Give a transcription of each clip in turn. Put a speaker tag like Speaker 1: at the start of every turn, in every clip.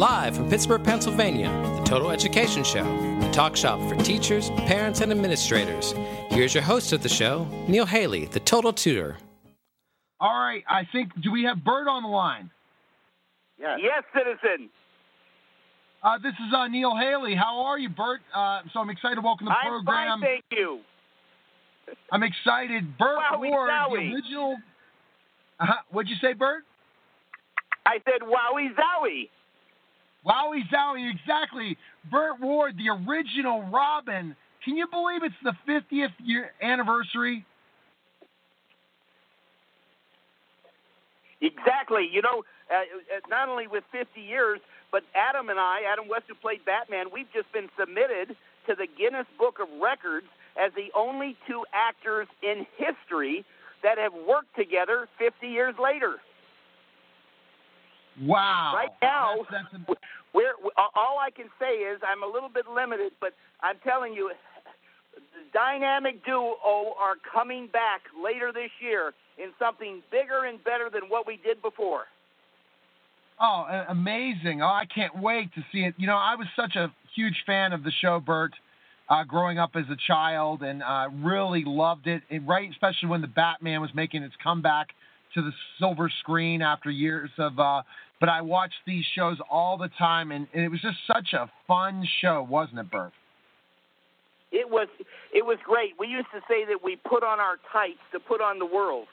Speaker 1: Live from Pittsburgh, Pennsylvania, the Total Education Show, the talk shop for teachers, parents, and administrators. Here's your host of the show, Neil Haley, the Total Tutor.
Speaker 2: All right, I think, do we have Burt on the line?
Speaker 3: Yes. Yes, citizen.
Speaker 2: Uh, this is uh, Neil Haley. How are you, Burt? Uh, so I'm excited to welcome the
Speaker 3: I'm
Speaker 2: program.
Speaker 3: fine, thank you.
Speaker 2: I'm excited. Burt
Speaker 3: Wowie
Speaker 2: Ward,
Speaker 3: zowie.
Speaker 2: the original. Uh, what'd you say, Burt?
Speaker 3: I said wowie zowie.
Speaker 2: Wowie zowie, exactly. Burt Ward, the original Robin. Can you believe it's the 50th year anniversary?
Speaker 3: Exactly. You know, uh, uh, not only with 50 years, but Adam and I, Adam West, who played Batman, we've just been submitted to the Guinness Book of Records as the only two actors in history that have worked together 50 years later.
Speaker 2: Wow.
Speaker 3: Right now,
Speaker 2: That's, that's
Speaker 3: we're, we all I can say is I'm a little bit limited, but I'm telling you, the Dynamic Duo are coming back later this year in something bigger and better than what we did before.
Speaker 2: Oh, amazing. Oh, I can't wait to see it. You know, I was such a huge fan of the show, Burt, uh, growing up as a child and uh, really loved it. And right, especially when the Batman was making its comeback to the silver screen after years of. Uh, but I watched these shows all the time, and, and it was just such a fun show, wasn't it, Burt?
Speaker 3: It was it was great. We used to say that we put on our tights to put on the world.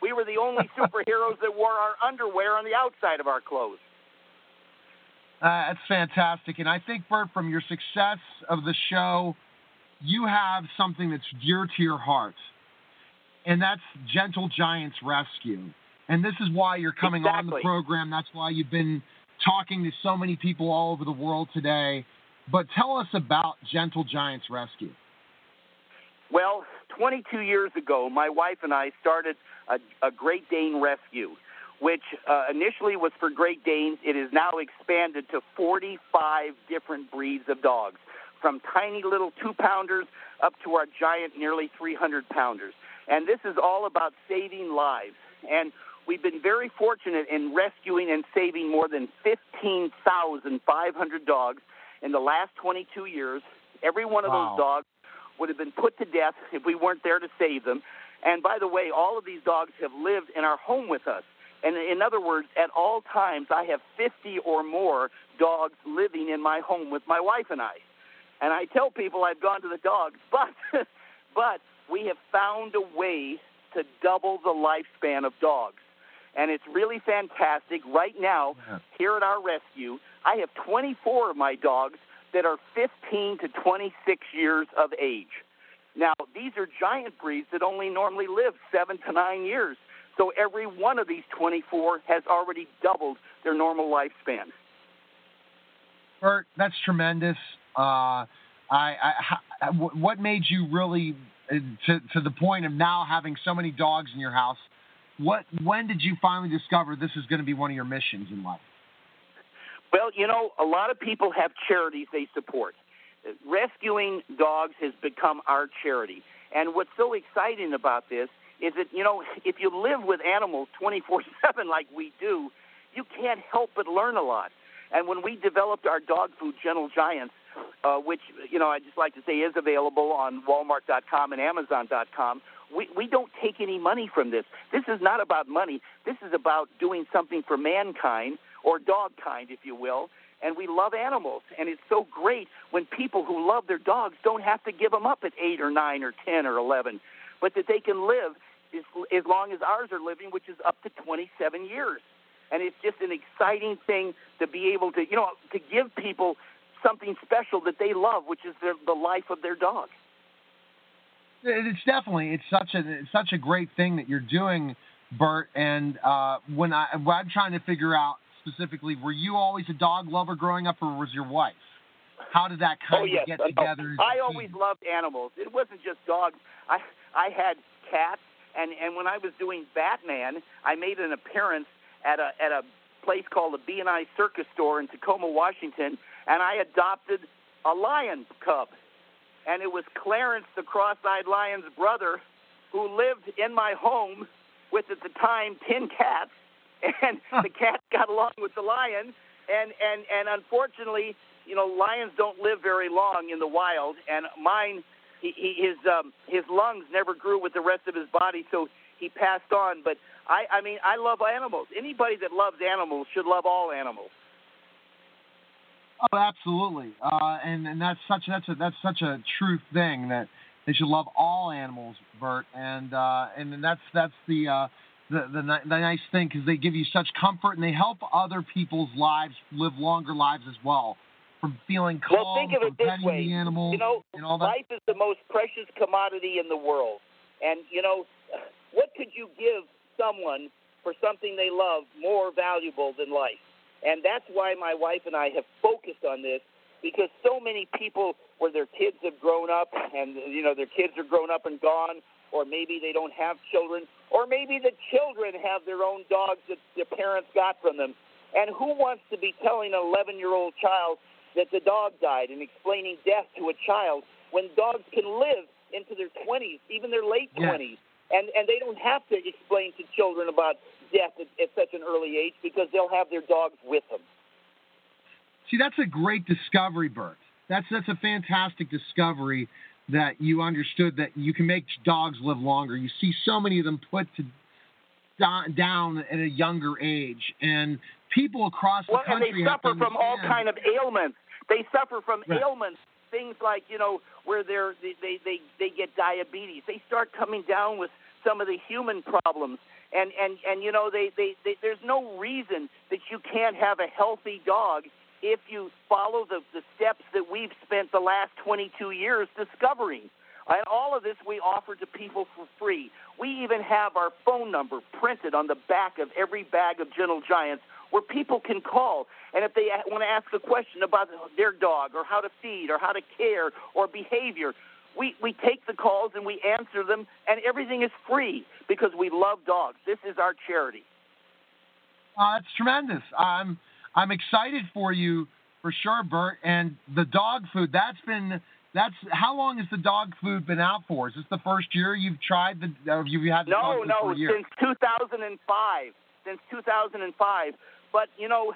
Speaker 3: We were the only superheroes that wore our underwear on the outside of our clothes.
Speaker 2: Uh, that's fantastic. And I think, Burt, from your success of the show, you have something that's dear to your heart, and that's Gentle Giants Rescue. And this is why you're coming on the program. That's why you've been talking to so many people all over the world today. But tell us about Gentle Giants Rescue.
Speaker 3: Well, 22 years ago, my wife and I started a, a Great Dane Rescue, which uh, initially was for Great Danes. It is now expanded to 45 different breeds of dogs, from tiny little two pounders up to our giant, nearly 300 pounders. And this is all about saving lives. And we've been very fortunate in rescuing and saving more than 15,500 dogs in the last 22 years. Every one of
Speaker 2: Wow.
Speaker 3: those dogs would have been put to death if we weren't there to save them. And by the way, all of these dogs have lived in our home with us. And in other words, at all times, I have 50 or more dogs living in my home with my wife and I. And I tell people I've gone to the dogs, but but we have found a way to double the lifespan of dogs. And it's really fantastic. Right now, here at our rescue, I have 24 of my dogs that are 15 to 26 years of age. Now, these are giant breeds that only normally live seven to nine years. So every one of these 24 has already doubled their normal lifespan.
Speaker 2: Burt, that's tremendous. Uh, I, I, ha- what made you really to to the point of now having so many dogs in your house? What when did you finally discover this is going to be one of your missions in life?
Speaker 3: Well, you know, a lot of people have charities they support. Rescuing dogs has become our charity. And what's so exciting about this is that, you know, if you live with animals 24 7 like we do, you can't help but learn a lot. And when we developed our dog food, Gentle Giants, uh, which, you know, I just like to say is available on Walmart.com and Amazon.com, we, we don't take any money from this. This is not about money. This is about doing something for mankind or dog kind, if you will. And we love animals. And it's so great when people who love their dogs don't have to give them up at 8 or 9 or 10 or 11, but that they can live as, as long as ours are living, which is up to 27 years. And it's just an exciting thing to be able to, you know, to give people something special that they love, which is their, the life of their dog.
Speaker 2: It's definitely it's such a it's such a great thing that you're doing, Burt. And uh, when I when I'm trying to figure out specifically, were you always a dog lover growing up, or was your wife? How did that kind
Speaker 3: oh, yes.
Speaker 2: of get
Speaker 3: oh,
Speaker 2: together?
Speaker 3: I always loved animals. It wasn't just dogs. I I had cats, and and when I was doing Batman, I made an appearance at a at a place called the B and I Circus Store in Tacoma, Washington, and I adopted a lion cub and it was Clarence, the cross-eyed lion's brother, who lived in my home with at the time ten cats, and the cats got along with the lion, and and and unfortunately, you know, lions don't live very long in the wild, and mine, he, he, his um, his lungs never grew with the rest of his body, so he passed on. But I, I mean, I love animals. Anybody that loves animals should love all animals.
Speaker 2: Oh, absolutely, uh, and and that's such that's a that's such a true thing that they should love all animals, Burt, and uh, and that's that's the uh, the, the the nice thing because they give you such comfort and they help other people's lives live longer lives as well. From feeling calm,
Speaker 3: well, think of it this way.
Speaker 2: the animals,
Speaker 3: you know,
Speaker 2: and all that.
Speaker 3: life is the most precious commodity in the world, and you know, what could you give someone for something they love more valuable than life? And that's why my wife and I have focused on this because so many people where their kids have grown up and you know their kids are grown up and gone or maybe they don't have children or maybe the children have their own dogs that their parents got from them. And who wants to be telling an 11-year-old child that the dog died and explaining death to a child when dogs can live into their 20s, even their late
Speaker 2: Yes.
Speaker 3: 20s? And and they don't have to explain to children about death at, at such an early age because they'll have their dogs with them.
Speaker 2: See, that's a great discovery, Burt. That's that's a fantastic discovery that you understood that you can make dogs live longer. You see so many of them put to do- down at a younger age, and people across the
Speaker 3: Well, and
Speaker 2: country
Speaker 3: they
Speaker 2: have
Speaker 3: suffer from all kind of ailments. They suffer from
Speaker 2: Right.
Speaker 3: ailments, things like you know where they're they, they they they get diabetes. They start coming down with some of the human problems, and and and you know they, they they there's no reason that you can't have a healthy dog if you follow the the steps that we've spent the last 22 years discovering. And all of this we offer to people for free. We even have our phone number printed on the back of every bag of Gentle Giants where people can call. And if they want to ask a question about their dog or how to feed or how to care or behavior, we, we take the calls and we answer them, and everything is free because we love dogs. This is our charity.
Speaker 2: Uh, that's tremendous. I'm I'm excited for you for sure, Burt. And the dog food that's been that's how long has the dog food been out for? Is this the first year you've tried the? Or have you had the dog
Speaker 3: No,
Speaker 2: food
Speaker 3: no,
Speaker 2: for a year?
Speaker 3: since 2005. Since 2005. But, you know,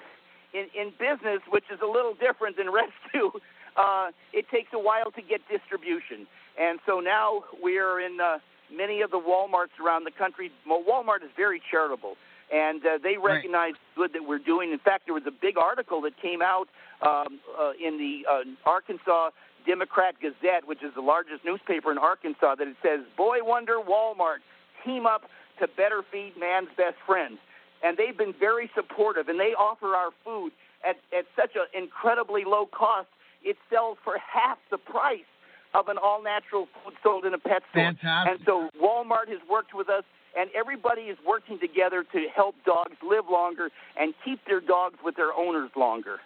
Speaker 3: in, in business, which is a little different than rescue, uh, it takes a while to get distribution. And so now we're in uh, many of the Walmarts around the country. Well, Walmart is very charitable, and uh, they
Speaker 2: Right.
Speaker 3: recognize good that we're doing. In fact, there was a big article that came out um, uh, in the uh, Arkansas Democrat Gazette, which is the largest newspaper in Arkansas, that it says, Boy Wonder Walmart team up to better feed man's best friend. And they've been very supportive, and they offer our food at, at such an incredibly low cost. It sells for half the price of an all natural food sold in a pet store.
Speaker 2: Fantastic.
Speaker 3: And so Walmart has worked with us, and everybody is working together to help dogs live longer and keep their dogs with their owners longer.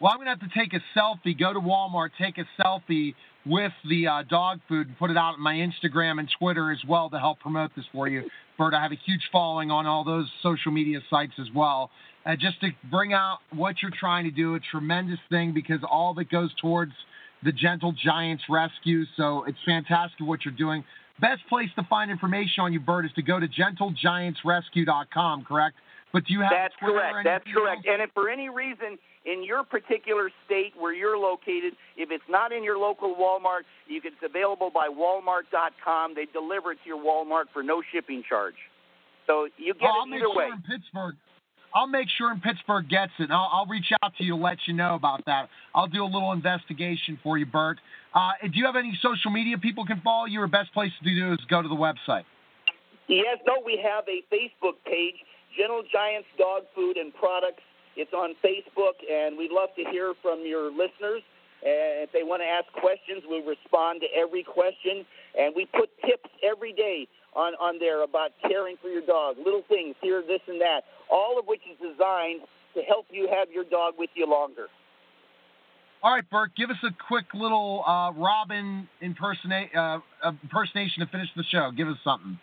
Speaker 2: Well, I'm gonna have to take a selfie. Go to Walmart, take a selfie with the uh, dog food, and put it out on my Instagram and Twitter as well to help promote this for you, Burt. I have a huge following on all those social media sites as well. Uh, just to bring out what you're trying to do, a tremendous thing because all of it goes towards the Gentle Giants Rescue. So it's fantastic what you're doing. Best place to find information on you, Burt, is to go to gentlegiantsrescue.com, correct? But do you have
Speaker 3: That's
Speaker 2: Twitter
Speaker 3: correct. That's correct.
Speaker 2: else?
Speaker 3: And if for any reason in your particular state where you're located, if it's not in your local Walmart, you can, it's available by Walmart.com. They deliver it to your Walmart for no shipping charge. So you get
Speaker 2: Well, I'll
Speaker 3: it
Speaker 2: make
Speaker 3: either
Speaker 2: sure
Speaker 3: way.
Speaker 2: in Pittsburgh. I'll make sure in Pittsburgh gets it. I'll, I'll reach out to you to let you know about that. I'll do a little investigation for you, Burt. Uh, do you have any social media people can follow you, or best place to do is go to the website?
Speaker 3: Yes, no, we have a Facebook page, Gentle Giants Dog Food and Products. It's on Facebook, and we'd love to hear from your listeners. And if they want to ask questions, we respond to every question. And we put tips every day on, on there about caring for your dog, little things here, this, and that, all of which is designed to help you have your dog with you longer.
Speaker 2: All right, Burt, give us a quick little uh, Robin impersonate, uh, impersonation to finish the show. Give us something.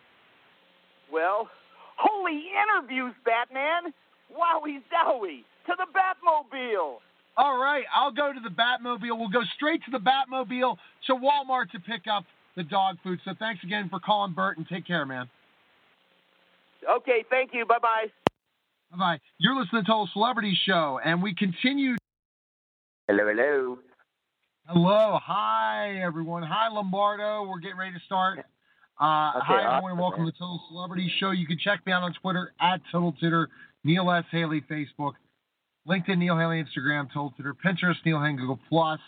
Speaker 3: Well, holy interviews, Batman! Wowie zowie! To the Batmobile!
Speaker 2: All right, I'll go to the Batmobile. We'll go straight to the Batmobile to Walmart to pick up the dog food. So thanks again for calling, Burt, and take care, man.
Speaker 3: Okay, thank you. Bye bye.
Speaker 2: Bye bye. You're listening to Total Celebrity Show, and we continue.
Speaker 4: Hello, hello.
Speaker 2: Hello, hi everyone. Hi Lombardo. We're getting ready to start. Uh,
Speaker 4: Okay,
Speaker 2: hi everyone,
Speaker 4: awesome,
Speaker 2: and welcome
Speaker 4: man.
Speaker 2: to Total Celebrity Show. You can check me out on Twitter at Total Tutor, Neil S Haley Facebook, LinkedIn Neil Haley Instagram, Total Tutor, Pinterest Neil Haley Google Plus,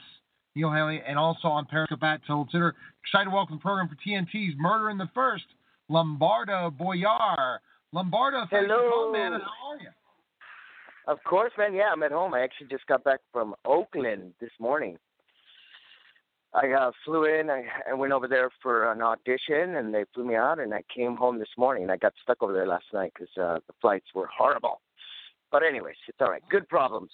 Speaker 2: Neil Haley, and also on Periscope at Total Tutor. Excited to welcome the program for TNT's Murder in the First, Lombardo Boyar. Lombardo, thanks for
Speaker 4: Hello.
Speaker 2: calling, man. How are you?
Speaker 4: Of course, man. Yeah, I'm at home. I actually just got back from Oakland this morning. I uh, flew in. I, I went over there for an audition, and they flew me out. And I came home this morning. I got stuck over there last night because uh, the flights were horrible. But anyways, it's all right. Good problems.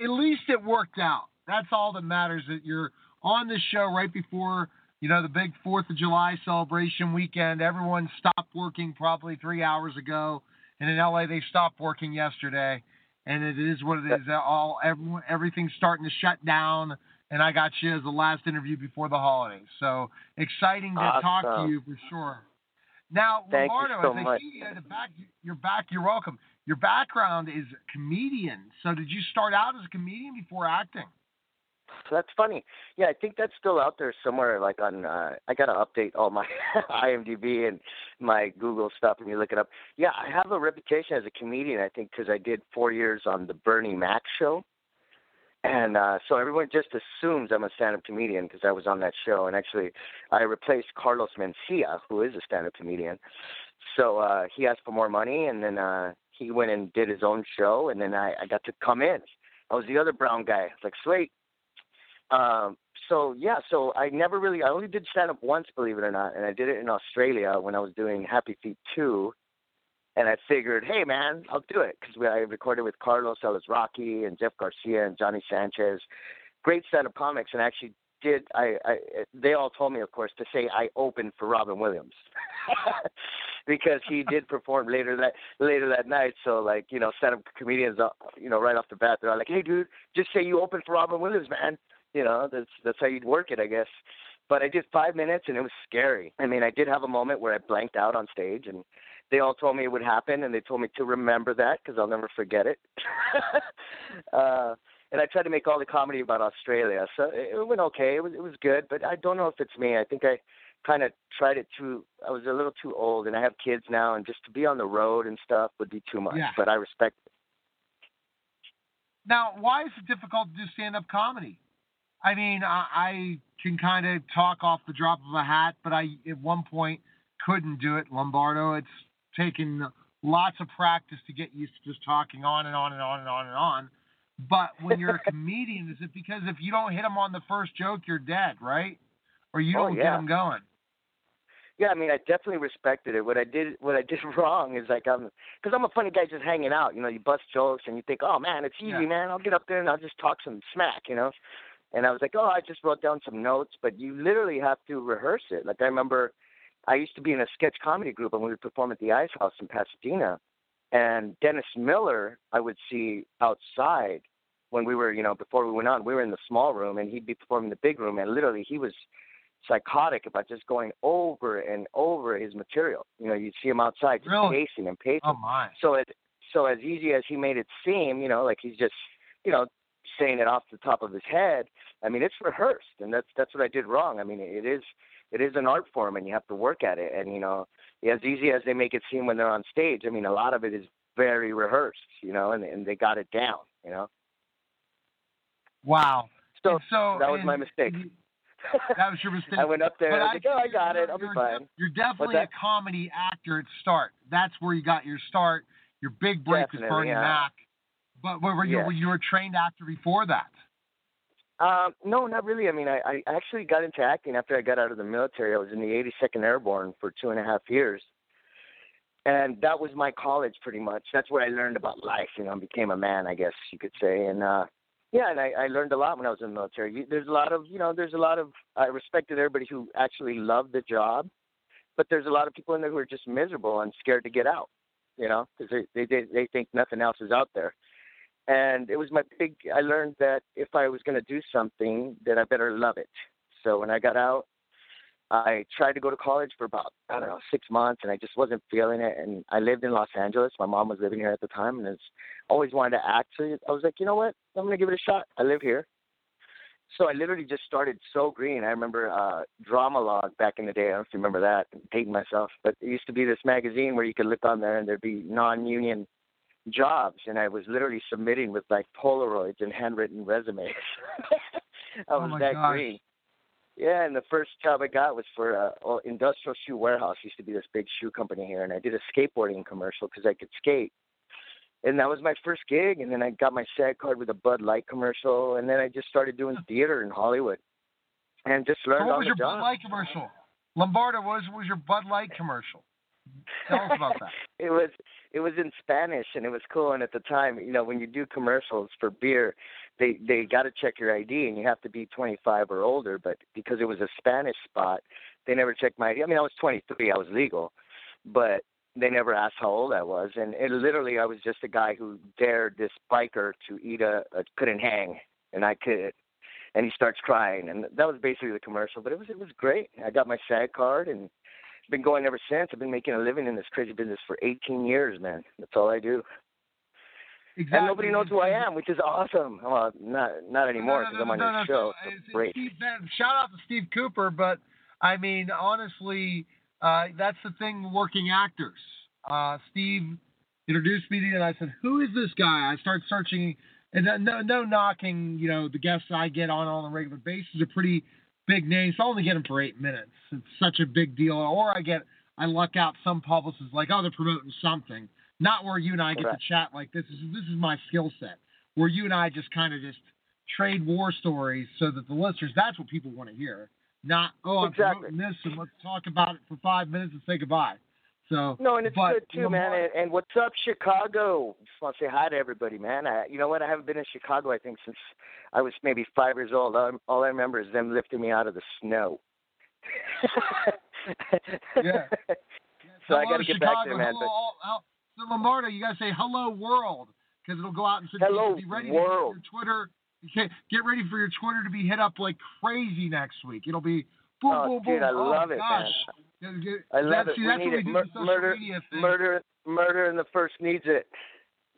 Speaker 2: at least it worked out. That's all that matters. That you're on the show right before you know the big Fourth of July celebration weekend. Everyone stopped working probably three hours ago, and in LA they stopped working yesterday. And it is what it is. All everyone, everything's starting to shut down. And I got you as the last interview before the holidays. So exciting to talk to you for sure. Now,
Speaker 4: Thank you
Speaker 2: Lombardo,
Speaker 4: so
Speaker 2: as I
Speaker 4: much.
Speaker 2: see you at the back, you're back. You're welcome. Your background is comedian. So did you start out as a comedian before acting?
Speaker 4: That's funny. Yeah, I think that's still out there somewhere. Like on, uh, I gotta update all my IMDb and my Google stuff, and you look it up. Yeah, I have a reputation as a comedian. I think because I did four years on the Bernie Mac show, and uh, so everyone just assumes I'm a stand-up comedian because I was on that show. And actually, I replaced Carlos Mencia, who is a stand-up comedian. So uh, he asked for more money, and then uh, he went and did his own show, and then I, I got to come in. I was the other brown guy. It's like sweet. Um, so yeah, so I never really, I only did stand up once, believe it or not, and I did it in Australia when I was doing Happy Feet two, and I figured, hey man, I'll do it because I recorded with Carlos Alazraqui and Jeff Garcia and Johnny Sanchez, great stand up comics, and I actually did. I, I they all told me, of course, to say I opened for Robin Williams because he did perform later that later that night. So like you know, stand up comedians, uh, you know, right off the bat, they're like, hey dude, just say you opened for Robin Williams, man you know that's that's how you'd work it i guess. But i did five minutes and it was scary. I mean i did have a moment where i blanked out on stage and they all told me it would happen and they told me to remember that because i'll never forget it. Uh and i tried to make all the comedy about australia so it, went okay. It was it was good but i don't know if it's me. I think i kind of tried it too i was a little too old and i have kids now and just to be on the road and stuff would be too much
Speaker 2: Yeah.
Speaker 4: but i respect it.
Speaker 2: Now, why is it difficult to do stand up comedy? I mean, I, I can kind of talk off the drop of a hat, but I at one point couldn't do it. Lombardo, it's taken lots of practice to get used to just talking on and on and on and on and on. But when you're a comedian, is it because if you don't hit them on the first joke, you're dead, right? Or you
Speaker 4: Oh,
Speaker 2: don't get
Speaker 4: yeah.
Speaker 2: them going?
Speaker 4: Yeah, I mean, I definitely respected it. What I did, what I did wrong is like I'm, because I'm a funny guy just hanging out. You know, you bust jokes and you think, oh man, it's easy,
Speaker 2: Yeah.
Speaker 4: man. I'll get up there and I'll just talk some smack, you know. And I was like, oh, I just wrote down some notes, but you literally have to rehearse it. Like I remember, I used to be in a sketch comedy group and we would perform at the Ice House in Pasadena, and Dennis Miller I would see outside when we were, you know, before we went on. We were in the small room and he'd be performing in the big room, and literally he was psychotic about just going over and over his material. You know, you'd see him outside just
Speaker 2: Really?
Speaker 4: pacing and pacing.
Speaker 2: Oh my!
Speaker 4: So it so as easy as he made it seem, you know, like he's just, you know, saying it off the top of his head. I mean, it's rehearsed, and that's that's what I did wrong. I mean, it is it is an art form, and you have to work at it. And you know, as easy as they make it seem when they're on stage, I mean, a lot of it is very rehearsed, you know, and and they got it down, you know.
Speaker 2: Wow.
Speaker 4: So,
Speaker 2: And so
Speaker 4: that was my mistake.
Speaker 2: you- That was your mistake.
Speaker 4: I went up there
Speaker 2: But
Speaker 4: and I was like, oh, I got it. I'll be
Speaker 2: you're
Speaker 4: fine.
Speaker 2: You're definitely a comedy actor at start. That's where you got your start. Your big break was
Speaker 4: Definitely,
Speaker 2: Bernie
Speaker 4: yeah.
Speaker 2: Mac. But were you, were you a trained actor before that?
Speaker 4: Um, no, not really. I mean, I, I actually got into acting after I got out of the military. I was in the 82nd Airborne for two and a half years, and that was my college pretty much. That's where I learned about life. You know, became a man, I guess you could say. And uh, yeah, and I, I learned a lot when I was in the military. There's a lot of, you know, there's a lot of. I respected everybody who actually loved the job, but there's a lot of people in there who are just miserable and scared to get out. You know, because they, they they think nothing else is out there and it was my big i learned that if i was going to do something then i better love it. So when i got out i tried to go to college for about i don't know six months and i just wasn't feeling it. And i lived in los angeles. My mom was living here at the time and has always wanted to act. So i was like you know what? I'm going to give it a shot. I live here. So I literally just started so green. I remember uh Drama-Logue back in the day. I don't know if you remember that. Dating myself, but it used to be this magazine where you could look on there and there'd be non-union jobs, and I was literally submitting with like Polaroids and handwritten resumes. I was
Speaker 2: oh
Speaker 4: that
Speaker 2: gosh.
Speaker 4: green. Yeah, and the first job I got was for a uh, industrial shoe warehouse. Used to be this big shoe company here, and I did a skateboarding commercial because I could skate. And that was my first gig, and then I got my SAG card with a Bud Light commercial, and then I just started doing theater in Hollywood, and just learned
Speaker 2: what was your
Speaker 4: job.
Speaker 2: Bud Light commercial? Lombardo, what was, was your Bud Light commercial? Tell us about that.
Speaker 4: it was it was in Spanish and it was cool. And at the time, you know, when you do commercials for beer, they they got to check your ID and you have to be 25 or older. But because it was a Spanish spot, they never checked my ID. I mean, I was 23, I was legal, but they never asked how old I was. And it literally, I was just a guy who dared this biker to eat a, a couldn't hang, and I could. And he starts crying, and that was basically the commercial. But it was it was great. I got my SAG card and been going ever since. I've been making a living in this crazy business for 18 years, man. That's all I do.
Speaker 2: Exactly.
Speaker 4: And nobody knows who I am, which is awesome. Well, not not anymore
Speaker 2: No,
Speaker 4: because
Speaker 2: no,
Speaker 4: I'm on
Speaker 2: no,
Speaker 4: your
Speaker 2: no,
Speaker 4: show.
Speaker 2: no, it's-
Speaker 4: great.
Speaker 2: Steve, shout out to Steve Cooper, but I mean, honestly, uh, that's the thing. Working actors. Uh, Steve introduced me to you, and I said, "Who is this guy?" I start searching, and no, no knocking. You know, the guests I get on on a regular basis are pretty big names. I only get them for eight minutes. It's such a big deal. Or I get, I luck out some publicists like, oh, they're promoting something. Not where you and I get
Speaker 4: Right.
Speaker 2: to chat like this. Is this is my skill set. Where you and I just kind of just trade war stories so that the listeners that's what people want to hear not oh i'm
Speaker 4: Exactly.
Speaker 2: promoting this and let's talk about it for five minutes and say goodbye so
Speaker 4: No, and it's
Speaker 2: but
Speaker 4: good too, man.
Speaker 2: Lamar-
Speaker 4: And, and what's up, Chicago? Just want to say hi to everybody, man. I, you know what? I haven't been in Chicago, I think, since I was maybe five years old. All, all I remember is them lifting me out of the snow.
Speaker 2: Yeah.
Speaker 4: So I got to get back there, man.
Speaker 2: Hello, all- all- so Lombardo, you gotta say hello world because it'll go out and so
Speaker 4: Hello,
Speaker 2: be ready
Speaker 4: world.
Speaker 2: to your Twitter. Get, get ready for your Twitter to be hit up like crazy next week. It'll be boom,
Speaker 4: Oh,
Speaker 2: boom, boom.
Speaker 4: dude, I
Speaker 2: oh,
Speaker 4: love it,
Speaker 2: gosh.
Speaker 4: man.
Speaker 2: Get-
Speaker 4: I love
Speaker 2: that's,
Speaker 4: it.
Speaker 2: See,
Speaker 4: We
Speaker 2: that's
Speaker 4: need
Speaker 2: what we
Speaker 4: it. Mur- murder, murder, murder, and the first needs it.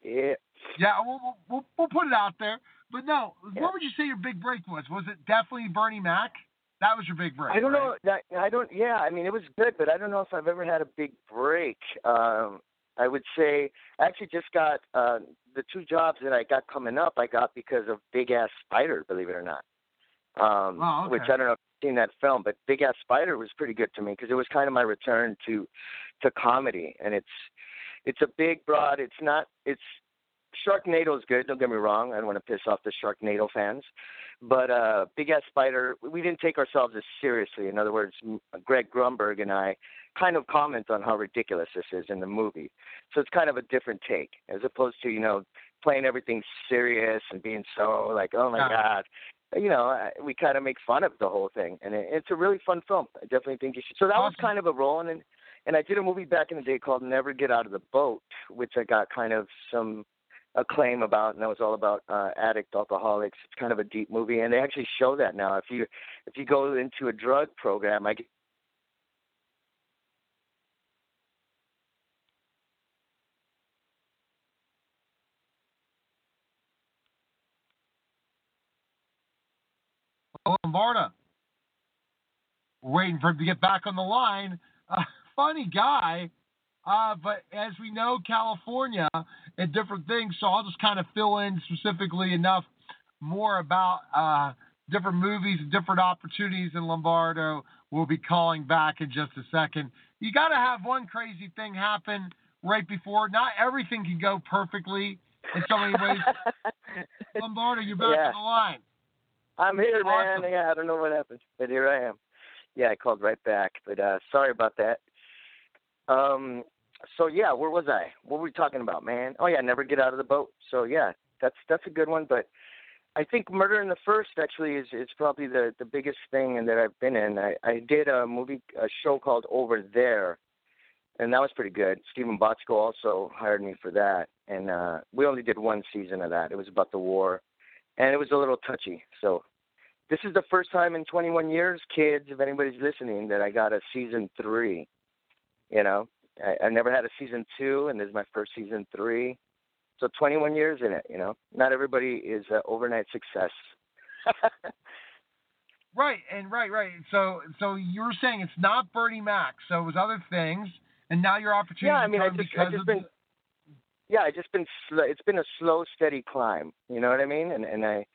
Speaker 4: Yeah.
Speaker 2: Yeah, we'll, we'll, we'll, put it out there. But no,
Speaker 4: Yeah.
Speaker 2: what would you say your big break was? Was it definitely Bernie Mac? That was your big break.
Speaker 4: I don't
Speaker 2: right?
Speaker 4: know. That, I don't. Yeah, I mean, it was good, but I don't know if I've ever had a big break. Um, I would say I actually just got uh, the two jobs that I got coming up. I got because of Big Ass Spider, believe it or not. Um,
Speaker 2: Oh, okay.
Speaker 4: Which I don't know seen that film, but Big Ass Spider was pretty good to me because it was kind of my return to to comedy, and it's it's a big, broad. It's not. It's Sharknado is good. Don't get me wrong. I don't want to piss off the Sharknado fans, but uh, Big Ass Spider, we didn't take ourselves as seriously. In other words, Greg Grunberg and I kind of comment on how ridiculous this is in the movie. So it's kind of a different take, as opposed to you know playing everything serious and being so like, oh my god. You know, we kind of make fun of the whole thing, and it, it's a really fun film. I definitely think you should. So that was kind of a role, and and I did a movie back in the day called Never Get Out of the Boat, which I got kind of some acclaim about, and that was all about uh, addict alcoholics. It's kind of a deep movie, and they actually show that now. If you if you go into a drug program, I get
Speaker 2: Lombardo. Waiting for him to get back on the line. Uh, funny guy, uh, but as we know, California and different things. So I'll just kind of fill in specifically enough more about uh, different movies and different opportunities in Lombardo. We'll be calling back in just a second. You got to have one crazy thing happen right before. Not everything can go perfectly in so many ways. Lombardo, you're back
Speaker 4: Yeah.
Speaker 2: on the line.
Speaker 4: I'm here,
Speaker 2: Awesome.
Speaker 4: man. Yeah, I don't know what happened, but here I am. Yeah, I called right back, but uh sorry about that. Um, so yeah, where was I? What were we talking about, man? Oh yeah, never get out of the boat. So yeah, that's that's a good one, but I think Murder in the First actually is is probably the the biggest thing that I've been in. I I did a movie a show called Over There, and that was pretty good. Steven Bochco also hired me for that, and uh we only did one season of that. It was about the war, and it was a little touchy. So this is the first time in 21 years, kids, if anybody's listening, that I got a season three. You know, I, I never had a season two, and this is my first season three. So 21 years in it. You know, not everybody is an overnight success.
Speaker 2: Right, and right, right. So, so you were saying it's not Bernie Mac. So it was other things, and now your opportunity.
Speaker 4: Yeah, I mean, I just- I just
Speaker 2: of
Speaker 4: been-
Speaker 2: the-
Speaker 4: yeah, I just been sl- it's been a slow, steady climb. You know what I mean? And and I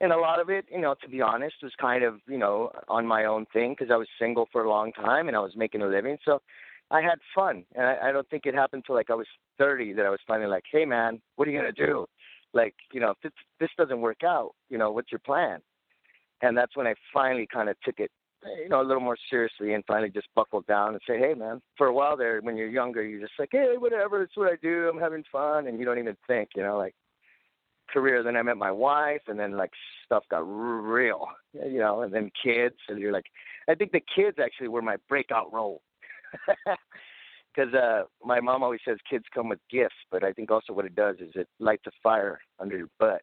Speaker 4: and a lot of it, you know, to be honest, was kind of you know on my own thing because I was single for a long time and I was making a living, so I had fun. And I, I don't think it happened till like I was 30 that I was finally like, hey man, what are you gonna do? Like, you know, if this this doesn't work out, you know, what's your plan? And that's when I finally kind of took it you know, a little more seriously and finally just buckled down and say, hey, man, for a while there, when you're younger, you're just like, hey, whatever, it's what I do. I'm having fun. And you don't even think, you know, like career. Then I met my wife and then like stuff got r- real, you know, and then kids. And you're like, I think the kids actually were my breakout role. Because uh, my mom always says kids come with gifts, but I think also what it does is it lights a fire under your butt,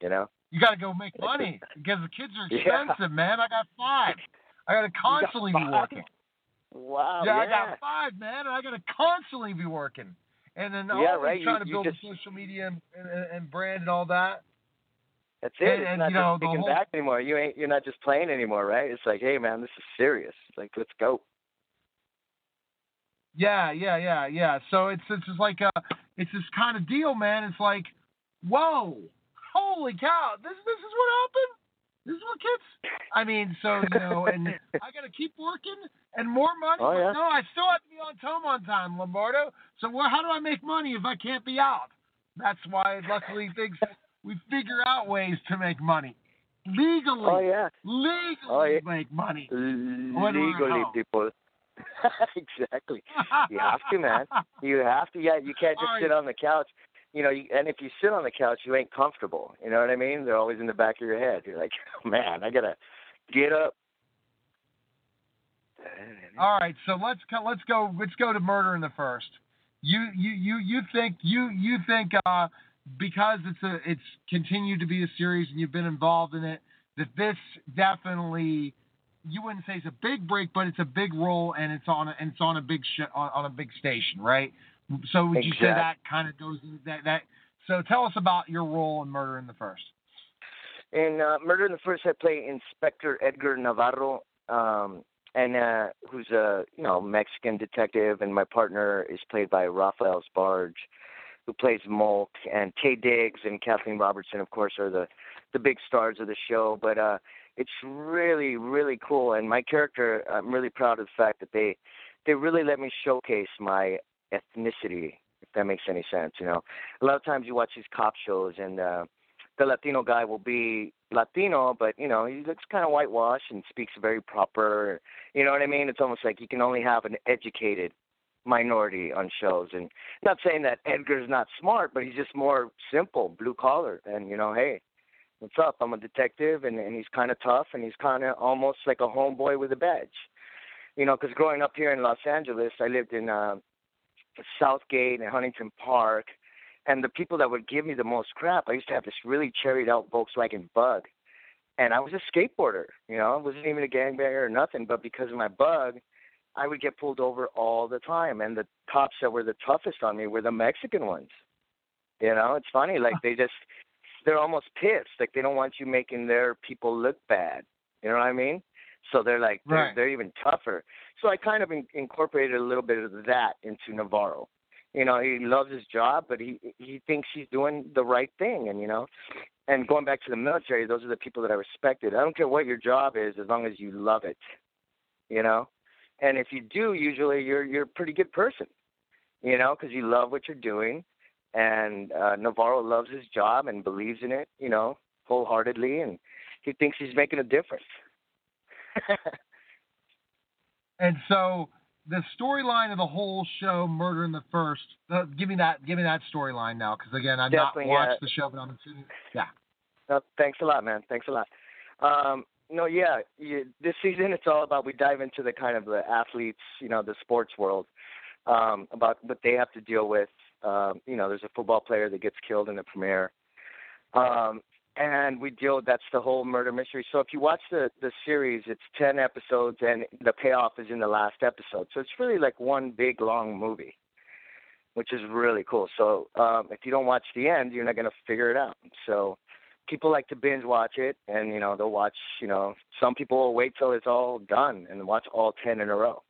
Speaker 4: you know?
Speaker 2: you got to go make money because the kids are
Speaker 4: Yeah.
Speaker 2: expensive, man. I got five. I got to constantly be working.
Speaker 4: Wow.
Speaker 2: yeah, I got five, man, and I got to constantly be working. And then
Speaker 4: Yeah,
Speaker 2: always
Speaker 4: right, you-
Speaker 2: trying to build
Speaker 4: just-
Speaker 2: a social media and, and, and brand and all that.
Speaker 4: That's it.
Speaker 2: And-
Speaker 4: it's
Speaker 2: and,
Speaker 4: not
Speaker 2: you know,
Speaker 4: just
Speaker 2: whole-
Speaker 4: back anymore. You ain't. You're not just playing anymore, right? It's like, hey, man, this is serious. It's Like, let's go.
Speaker 2: Yeah, yeah, yeah, yeah. So it's it's just like uh it's this kind of deal, man. It's like, whoa, holy cow, this this is what happened. This is what kids. I mean, so you know, and I got to keep working and more money.
Speaker 4: Oh, yeah.
Speaker 2: No, I still have to be on time on time, Lombardo. So well, how do I make money if I can't be out? That's why, luckily, things we figure out ways to make money legally.
Speaker 4: Oh yeah.
Speaker 2: Legally
Speaker 4: Oh, yeah.
Speaker 2: make money.
Speaker 4: Legally, people. exactly. You have to, man. You have to. Yeah, you can't just
Speaker 2: All
Speaker 4: sit on the couch. You know, you, and if you sit on the couch, you ain't comfortable. You know what I mean? They're always in the back of your head. You're like, oh, man, I gotta get up.
Speaker 2: All right, so let's go, let's go let's go to murder in the first. You you you you think you you think uh, because it's a it's continued to be a series and you've been involved in it that this definitely you wouldn't say it's a big break, but it's a big role and it's on a, and it's on a big sh- on, on a big station, right? So would you say that kind of goes that that? So tell us about your role in Murder in the First.
Speaker 4: In uh, Murder in the First, I play Inspector Edgar Navarro, um, and uh, who's a you know Mexican detective, and my partner is played by Raphael Sbarge, who plays Mulk, and Taye Diggs and Kathleen Robertson, of course, are the the big stars of the show. But uh, it's really really cool, and my character, I'm really proud of the fact that they they really let me showcase my ethnicity, if that makes any sense. You know, a lot of times you watch these cop shows and. uh the Latino guy will be Latino, but you know he looks kind of whitewashed and speaks very proper. You know what I mean? It's almost like you can only have an educated minority on shows. And not saying that Edgar's not smart, but he's just more simple, blue collar. And you know, hey, what's up? I'm a detective, and and he's kind of tough, and he's kind of almost like a homeboy with a badge. You know, because growing up here in Los Angeles, I lived in uh, Southgate and Huntington Park and the people that would give me the most crap, I used to have this really cherried out Volkswagen Bug, and I was a skateboarder. You know, I wasn't even a gangbanger or nothing, but because of my Bug, I would get pulled over all the time, and the cops that were the toughest on me were the Mexican ones. You know, it's funny, like they just they're almost pissed, like they don't want you making their people look bad. You know what I mean? So they're like they're,
Speaker 2: Right.
Speaker 4: they're even tougher. So I kind of in, incorporated a little bit of that into Navarro you know he loves his job but he he thinks he's doing the right thing and you know and going back to the military those are the people that i respected i don't care what your job is as long as you love it you know and if you do usually you're you're a pretty good person you know because you love what you're doing and uh navarro loves his job and believes in it you know wholeheartedly and he thinks he's making a difference.
Speaker 2: and so the storyline of the whole show, Murder in the First. Uh, give me that. Give me that storyline now, because again, I've
Speaker 4: Definitely,
Speaker 2: not watched the show, but I'm assuming. Yeah.
Speaker 4: No, thanks a lot, man. Thanks a lot. Um, no, yeah, you, this season it's all about we dive into the kind of the athletes, you know, the sports world, um, about what they have to deal with. Um, you know, there's a football player that gets killed in the premiere, um, and we deal. with That's the whole murder mystery. So if you watch the the series, it's ten episodes, and the payoff is in the last episode. So it's really like one big long movie, which is really cool. So um, if you don't watch the end, you're not gonna figure it out. So people like to binge watch it, and you know they'll watch. You know, some people will wait till it's all done and watch all ten in a row.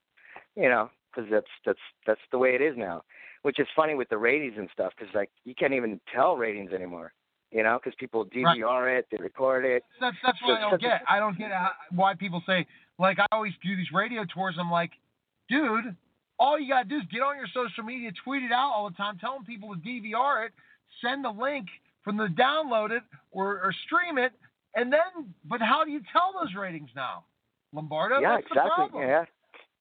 Speaker 4: You know, because that's that's that's the way it is now. Which is funny with the ratings and stuff, because like you can't even tell ratings anymore. You know, because people DVR it, they record it.
Speaker 2: That's that's
Speaker 4: So
Speaker 2: what I don't get. I don't get how, why people say like I always do these radio tours. I'm like, dude, all you gotta do is get on your social media, tweet it out all the time, telling people to DVR it, send the link from the download it or, or stream it, and then. But how do you tell those ratings now, Lombardo?
Speaker 4: yeah,
Speaker 2: That's
Speaker 4: exactly. Yeah,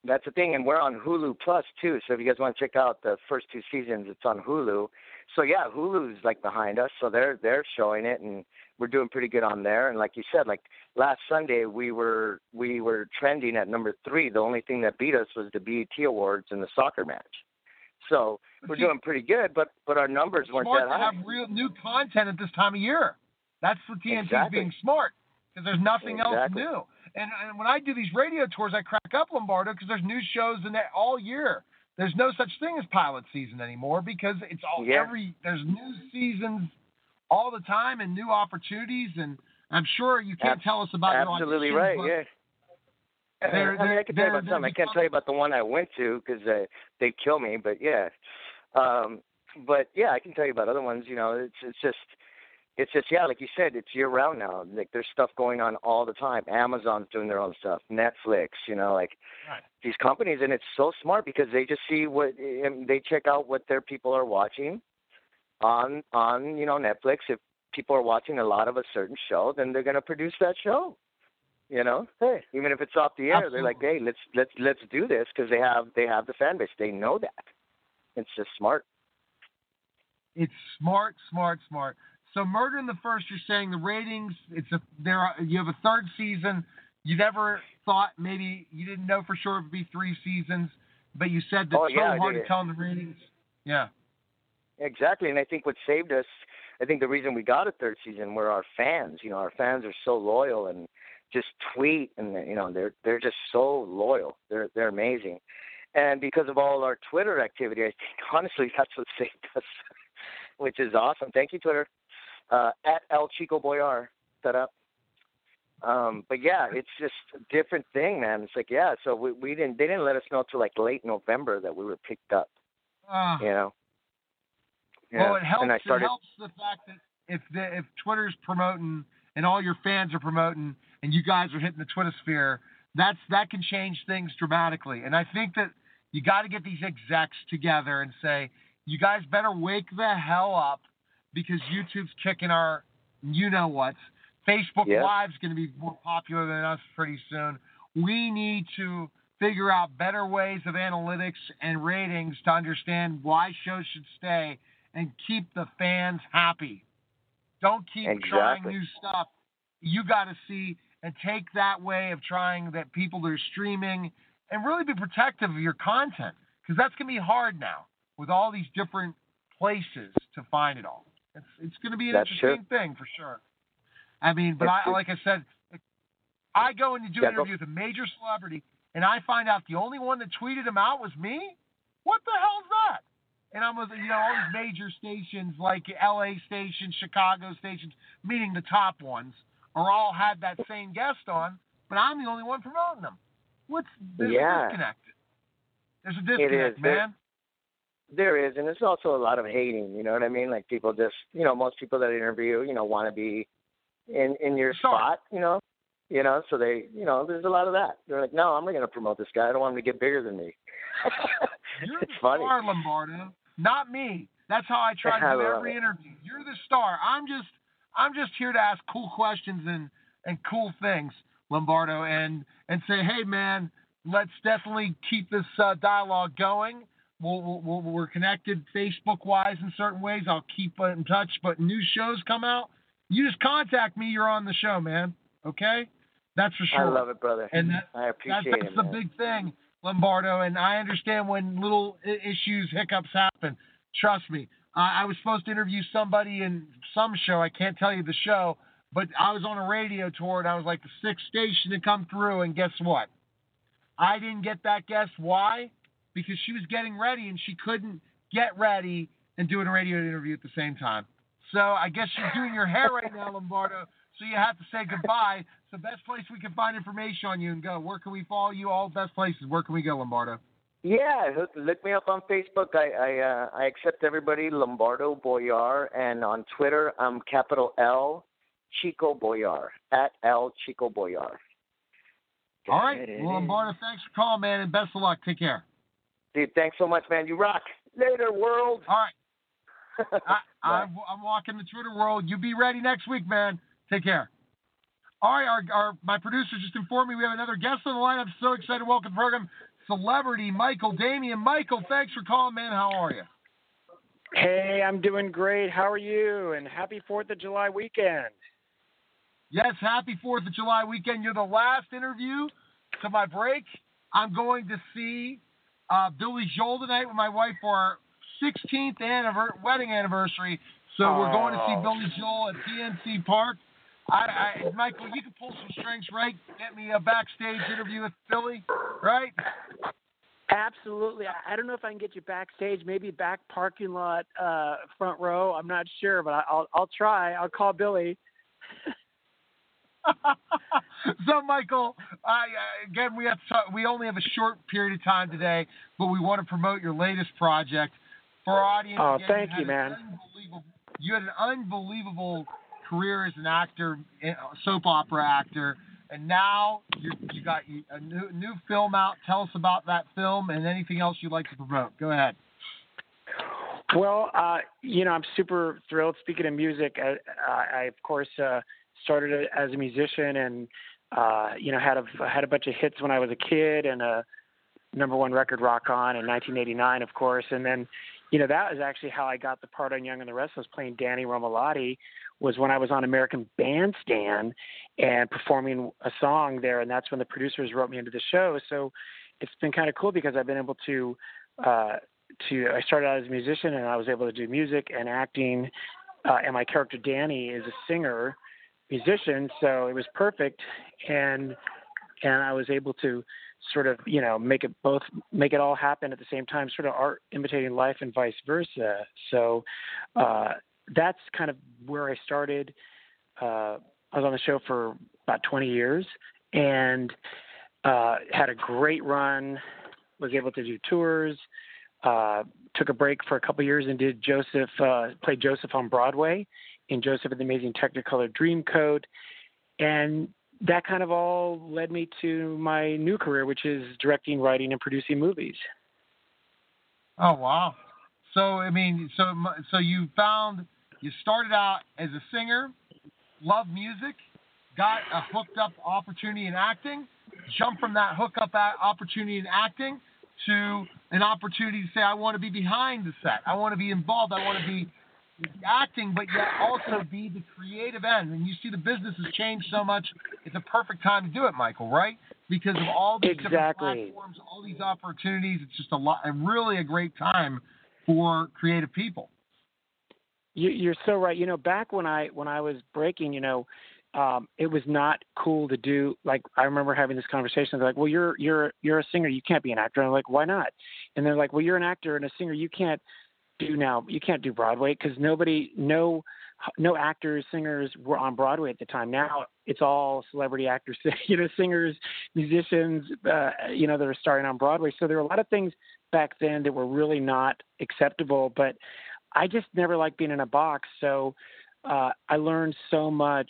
Speaker 4: that's the thing, and we're on Hulu Plus too. So if you guys want to check out the first two seasons, it's on Hulu. So yeah, Hulu's like behind us, so they're they're showing it, and we're doing pretty good on there. And like you said, like last Sunday we were we were trending at number three. The only thing that beat us was the BET Awards and the soccer match. So we're doing pretty good, but but our numbers weren't
Speaker 2: smart
Speaker 4: that
Speaker 2: to
Speaker 4: high.
Speaker 2: have real new content at this time of year. That's for TNT
Speaker 4: Exactly.
Speaker 2: being smart because there's nothing
Speaker 4: Exactly.
Speaker 2: else new. And, and when I do these radio tours, I crack up Lombardo because there's new shows in that all year. There's no such thing as pilot season anymore because it's all
Speaker 4: Yeah.
Speaker 2: every there's new seasons all the time and new opportunities and I'm sure you can't tell us about your
Speaker 4: Absolutely
Speaker 2: auditions,
Speaker 4: right. Yeah.
Speaker 2: There-
Speaker 4: I mean, I can tell you about some. I can't tell you about the one I went to because uh, they'd kill me. But yeah, um, but yeah, I can tell you about other ones. You know, it's it's just it's just yeah, like you said, it's year round now. Like there's stuff going on all the time. Amazon's doing their own stuff. Netflix, you know, like
Speaker 2: Right.
Speaker 4: these companies, and it's so smart because they just see what and they check out what their people are watching on on you know Netflix. If people are watching a lot of a certain show, then they're going to produce that show. You know, hey, even if it's off the air, they're like, hey, let's let's let's do this because they have they have the fan base. They know that. It's just smart.
Speaker 2: It's smart, smart, smart. So, Murder in the First, you're saying the ratings. It's a there. Are, you have a third season. You never thought maybe you didn't know for sure it would be three seasons, but you said that's
Speaker 4: Oh,
Speaker 2: so
Speaker 4: yeah, I
Speaker 2: hard to tell in the ratings. Yeah.
Speaker 4: Exactly, and I think what saved us, I think the reason we got a third season were our fans. You know, our fans are so loyal and just tweet, and you know, they're they're just so loyal. They're they're amazing, and because of all our Twitter activity, I think honestly that's what saved us, which is awesome. Thank you, Twitter. Uh, at El Chico Boyar, set up. Um, but yeah, it's just a different thing, man. It's like yeah, so we we didn't they didn't let us know till like late November that we were picked up.
Speaker 2: Uh,
Speaker 4: You know.
Speaker 2: Well, it helps.
Speaker 4: And I started.
Speaker 2: It helps the fact that if the, if Twitter's promoting and all your fans are promoting and you guys are hitting the Twitter sphere, that's that can change things dramatically. And I think that you got to get these execs together and say, you guys better wake the hell up because YouTube's kicking our you know what's. Facebook
Speaker 4: Yeah.
Speaker 2: Live's going to be more popular than us pretty soon. We need to figure out better ways of analytics and ratings to understand why shows should stay and keep the fans happy. Don't keep trying new stuff. You got to see and take that way of trying that people that are streaming and really be protective of your content because that's going to be hard now with all these different places to find it all. It's it's going to be an
Speaker 4: That's
Speaker 2: interesting thing for sure. I mean, but
Speaker 4: It's-
Speaker 2: I like I said, I go in to do
Speaker 4: Yeah,
Speaker 2: an
Speaker 4: go-
Speaker 2: interview with a major celebrity, and I find out the only one that tweeted him out was me. What the hell's that? And I'm with you know all these major stations like L.A. stations, Chicago stations, meaning the top ones, are all had that same guest on, but I'm the only one promoting them. What's there's
Speaker 4: Yeah.
Speaker 2: a disconnect? There's a disconnect, man.
Speaker 4: There is, and there's also a lot of hating. You know what I mean? Like people just, you know, most people that I interview, you know, want to be in in your spot. You know, you know, so they, you know, there's a lot of that. They're like, no, I'm not going to promote this guy. I don't want him to get bigger than me.
Speaker 2: You're
Speaker 4: it's
Speaker 2: the
Speaker 4: funny.
Speaker 2: star, Lombardo, not me. That's how I try to do every
Speaker 4: it.
Speaker 2: interview. You're the star. I'm just I'm just here to ask cool questions and and cool things, Lombardo, and and say, hey man, let's definitely keep this uh, dialogue going. We'll, we'll, we're connected Facebook wise in certain ways. I'll keep in touch. But new shows come out, you just contact me. You're on the show, man. Okay, that's for sure.
Speaker 4: I love it, brother.
Speaker 2: And that,
Speaker 4: I appreciate
Speaker 2: that's
Speaker 4: it.
Speaker 2: That's
Speaker 4: the
Speaker 2: big thing, Lombardo. And I understand when little issues, hiccups happen. Trust me. I I was supposed to interview somebody in some show. I can't tell you the show, but I was on a radio tour and I was like the sixth station to come through. And guess what? I didn't get that guest. Why? Because she was getting ready and she couldn't get ready and do a radio interview at the same time. So I guess she's doing your hair right now, Lombardo. So you have to say goodbye. So best place we can find information on you and go. Where can we follow you? All best places. Where can we go, Lombardo?
Speaker 4: Yeah, look, look me up on Facebook. I I, uh, I accept everybody, Lombardo Boyar, and on Twitter I'm capital L Chico Boyar at L Chico Boyar.
Speaker 2: All right. Well, Lombardo, thanks for calling, man, and best of luck. Take care.
Speaker 4: Dude, thanks so much, man. You rock. Later, world.
Speaker 2: All right. I, I'm, I'm walking the Twitter world. You be ready next week, man. Take care. All right, our, our my producer just informed me we have another guest on the line. I'm so excited to welcome to the program celebrity Michael Damian. Michael, thanks for calling, man. How are you?
Speaker 5: Hey, I'm doing great. How are you? And happy 4th of July weekend.
Speaker 2: Yes, happy Fourth of July weekend. You're the last interview to my break. I'm going to see uh, Billy Joel tonight with my wife for our 16th anniver- wedding anniversary. So we're going to see
Speaker 5: Oh.
Speaker 2: Billy Joel at PNC Park. I, I, Michael, you can pull some strings, right? Get me a backstage interview with Billy, right?
Speaker 5: Absolutely. I I don't know if I can get you backstage, maybe back parking lot, uh, front row. I'm not sure, but I- I'll I'll try. I'll call Billy.
Speaker 2: so, Michael, I, again, we have talk, we only have a short period of time today, but we want to promote your latest project for our audience.
Speaker 5: Oh,
Speaker 2: Again,
Speaker 5: thank
Speaker 2: had
Speaker 5: you, man.
Speaker 2: You had an unbelievable career as an actor, soap opera actor, and now you you got a new new film out. Tell us about that film and anything else you'd like to promote. Go ahead.
Speaker 5: Well, uh, you know, I'm super thrilled. Speaking of music, I, I, I of course uh, started as a musician, and uh, you know, had a had a bunch of hits when I was a kid, and a number one record, Rock On, in 1989, of course, and then. You know that was actually how I got the part on Young and the Restless, playing Danny Romalotti. Was when I was on American Bandstand and performing a song there, and that's when the producers wrote me into the show. So it's been kind of cool because I've been able to uh, to I started out as a musician and I was able to do music and acting uh, and my character Danny is a singer musician so it was perfect. And and I was able to sort of you know make it both make it all happen at the same time sort of art imitating life and vice versa. So uh that's kind of where I started. Uh I was on the show for about 20 years and uh had a great run was able to do tours uh, took a break for a couple years and did Joseph, uh, played Joseph on Broadway in Joseph and the Amazing Technicolor Dreamcoat. And that kind of all led me to my new career, which is directing, writing, and producing movies.
Speaker 2: Oh wow! So I mean, so so you found you started out as a singer, loved music, got a hooked up opportunity in acting, jumped from that hook up opportunity in acting to an opportunity to say I want to be behind the set, I want to be involved, I want to be acting, but yet also be the creative end. And you see the business has changed so much, it's a perfect time to do it, Michael, right? Because of all these different platforms, all these opportunities, it's just a lot, a really a great time for creative people.
Speaker 5: You, you're so right. You know, back when I when I was breaking, you know, um, it was not cool to do. Like I remember having this conversation. They're like, "Well, you're you're you're a singer. You can't be an actor." And I'm like, "Why not?" And they're like, "Well, you're an actor and a singer. You can't do now. You can't do Broadway because nobody, no, no actors, singers were on Broadway at the time. Now it's all celebrity actors, you know, singers, musicians, uh, you know, that are starring on Broadway. So there were a lot of things back then that were really not acceptable. But I just never liked being in a box. So uh, I learned so much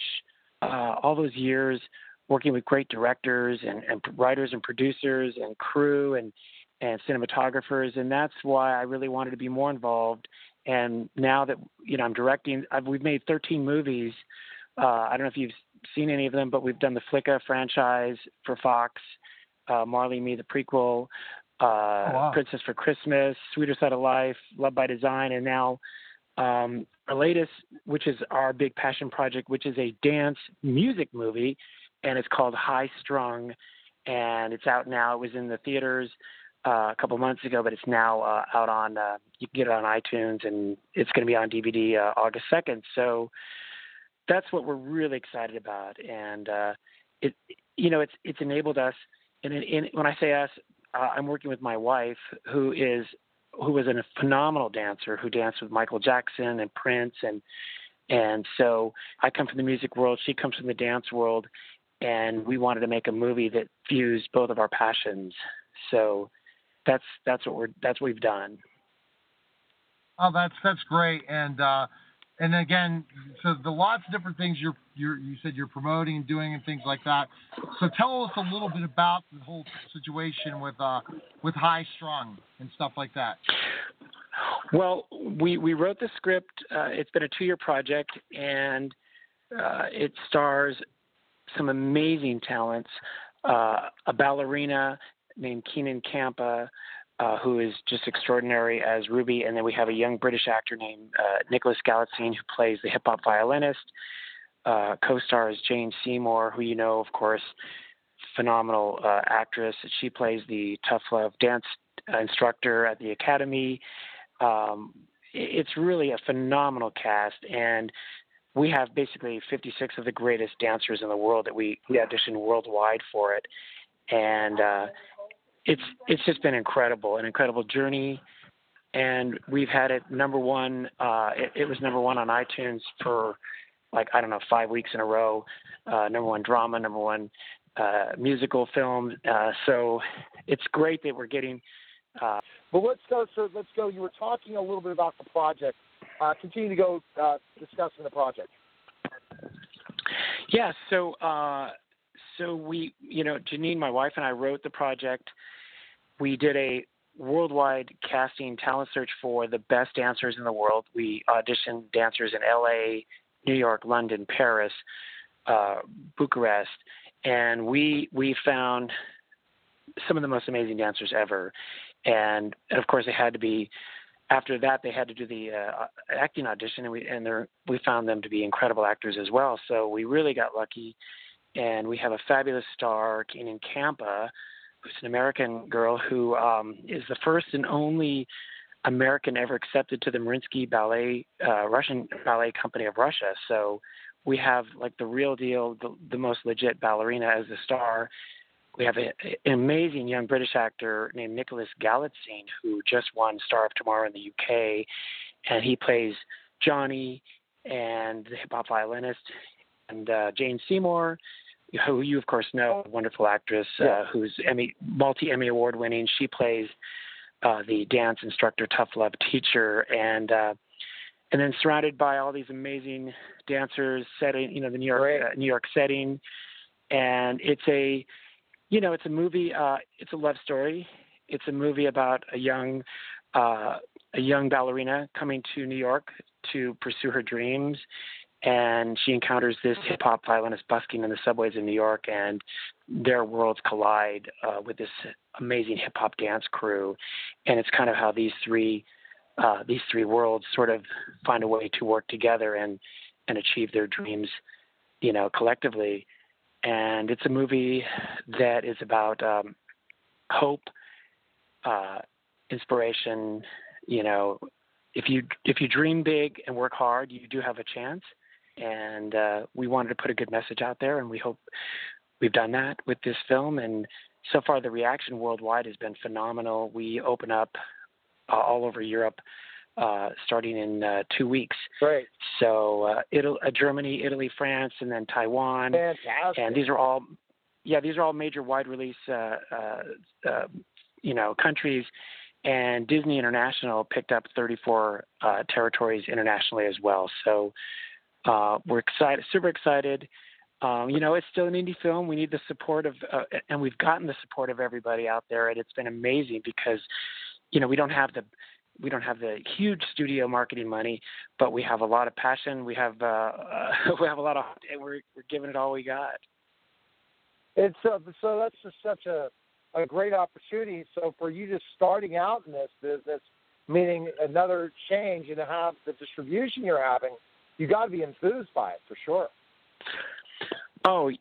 Speaker 5: uh, all those years working with great directors and, and writers and producers and crew and and cinematographers, and that's why I really wanted to be more involved. And now that you know I'm directing, I've, we've made 13 movies. Uh, I don't know if you've seen any of them, but we've done the Flicka franchise for Fox, uh, Marley Me the prequel, uh, oh, wow. Princess for Christmas, Sweeter Side of Life, Love by Design, and now um, our latest, which is our big passion project, which is a dance music movie, and it's called High Strung, and it's out now. It was in the theaters uh, a couple months ago, but it's now uh, out on. Uh, you can get it on iTunes, and it's going to be on DVD uh, August second. So that's what we're really excited about, and uh, it, you know, it's it's enabled us. And in, in, when I say us, uh, I'm working with my wife, who is who was a phenomenal dancer who danced with Michael Jackson and Prince and and so I come from the music world, she comes from the dance world and we wanted to make a movie that fused both of our passions. So that's that's what we're that's what we've done.
Speaker 2: Oh, that's that's great. And uh and again, so the lots of different things you're, you're you said you're promoting and doing and things like that. So tell us a little bit about the whole situation with uh, with High Strung and stuff like that.
Speaker 5: Well, we we wrote the script. Uh, it's been a two year project, and uh, it stars some amazing talents. Uh, a ballerina named Keenan Kampa, uh, who is just extraordinary as Ruby, and then we have a young British actor named uh, Nicholas Galitzine who plays the hip hop violinist. Uh, co-stars Jane Seymour, who you know, of course, phenomenal uh, actress. She plays the tough love dance instructor at the academy. Um, it's really a phenomenal cast, and we have basically 56 of the greatest dancers in the world that we, we audition worldwide for it. And uh, it's it's just been incredible, an incredible journey, and we've had it number one. Uh, it, it was number one on iTunes for like I don't know five weeks in a row. Uh, number one drama, number one uh, musical film. Uh, so it's great that we're getting. Uh,
Speaker 2: but let's go. sir. let's go. You were talking a little bit about the project. Uh, continue to go uh, discussing the project.
Speaker 5: Yeah. So uh, so we, you know, Janeen, my wife, and I wrote the project. We did a worldwide casting talent search for the best dancers in the world. We auditioned dancers in LA, New York, London, Paris, uh, Bucharest, and we we found some of the most amazing dancers ever. And, and of course, they had to be. After that, they had to do the uh, acting audition, and we and we found them to be incredible actors as well. So we really got lucky and we have a fabulous star, Keenan Kampa, who's an American girl who um, is the first and only American ever accepted to the Mariinsky Ballet, uh, Russian ballet company of Russia. So we have like the real deal, the, the most legit ballerina as the star. We have a, an amazing young British actor named Nicholas Galitzine who just won Star of Tomorrow in the UK, and he plays Johnny and the hip hop violinist. And uh, Jane Seymour who you of course know, wonderful actress uh, yeah. who's Emmy multi Emmy award winning. She plays uh, the dance instructor, tough love teacher, and uh, and then surrounded by all these amazing dancers, setting you know the New York uh, New York setting, and it's a you know it's a movie. Uh, it's a love story. It's a movie about a young uh, a young ballerina coming to New York to pursue her dreams and she encounters this hip hop violinist busking in the subways in New York, and their worlds collide uh, with this amazing hip hop dance crew, and it's kind of how these three uh, these three worlds sort of find a way to work together and and achieve their dreams, you know, collectively. And it's a movie that is about um, hope, uh, inspiration. You know, if you if you dream big and work hard, you do have a chance and uh, we wanted to put a good message out there, and we hope we've done that with this film. And so far, the reaction worldwide has been phenomenal. We open up uh, all over Europe. Uh, starting in uh, two weeks.
Speaker 2: Great.
Speaker 5: So uh, Italy, uh, Germany, Italy, France, and then Taiwan.
Speaker 2: Fantastic.
Speaker 5: And these are all, yeah, these are all major wide release, uh, uh, uh, you know, countries. And Disney International picked up 34 uh, territories internationally as well. So uh, we're excited, super excited. Um, you know, it's still an indie film. We need the support of, uh, and we've gotten the support of everybody out there, and it's been amazing because, you know, we don't have the we don't have the huge studio marketing money, but we have a lot of passion. We have uh, uh we have a lot of and we're we're giving it all we got.
Speaker 6: It's uh, so that's just such a a great opportunity. So for you just starting out in this business, meaning another change in how the distribution you're having, you got to be enthused by it for sure.
Speaker 5: Oh,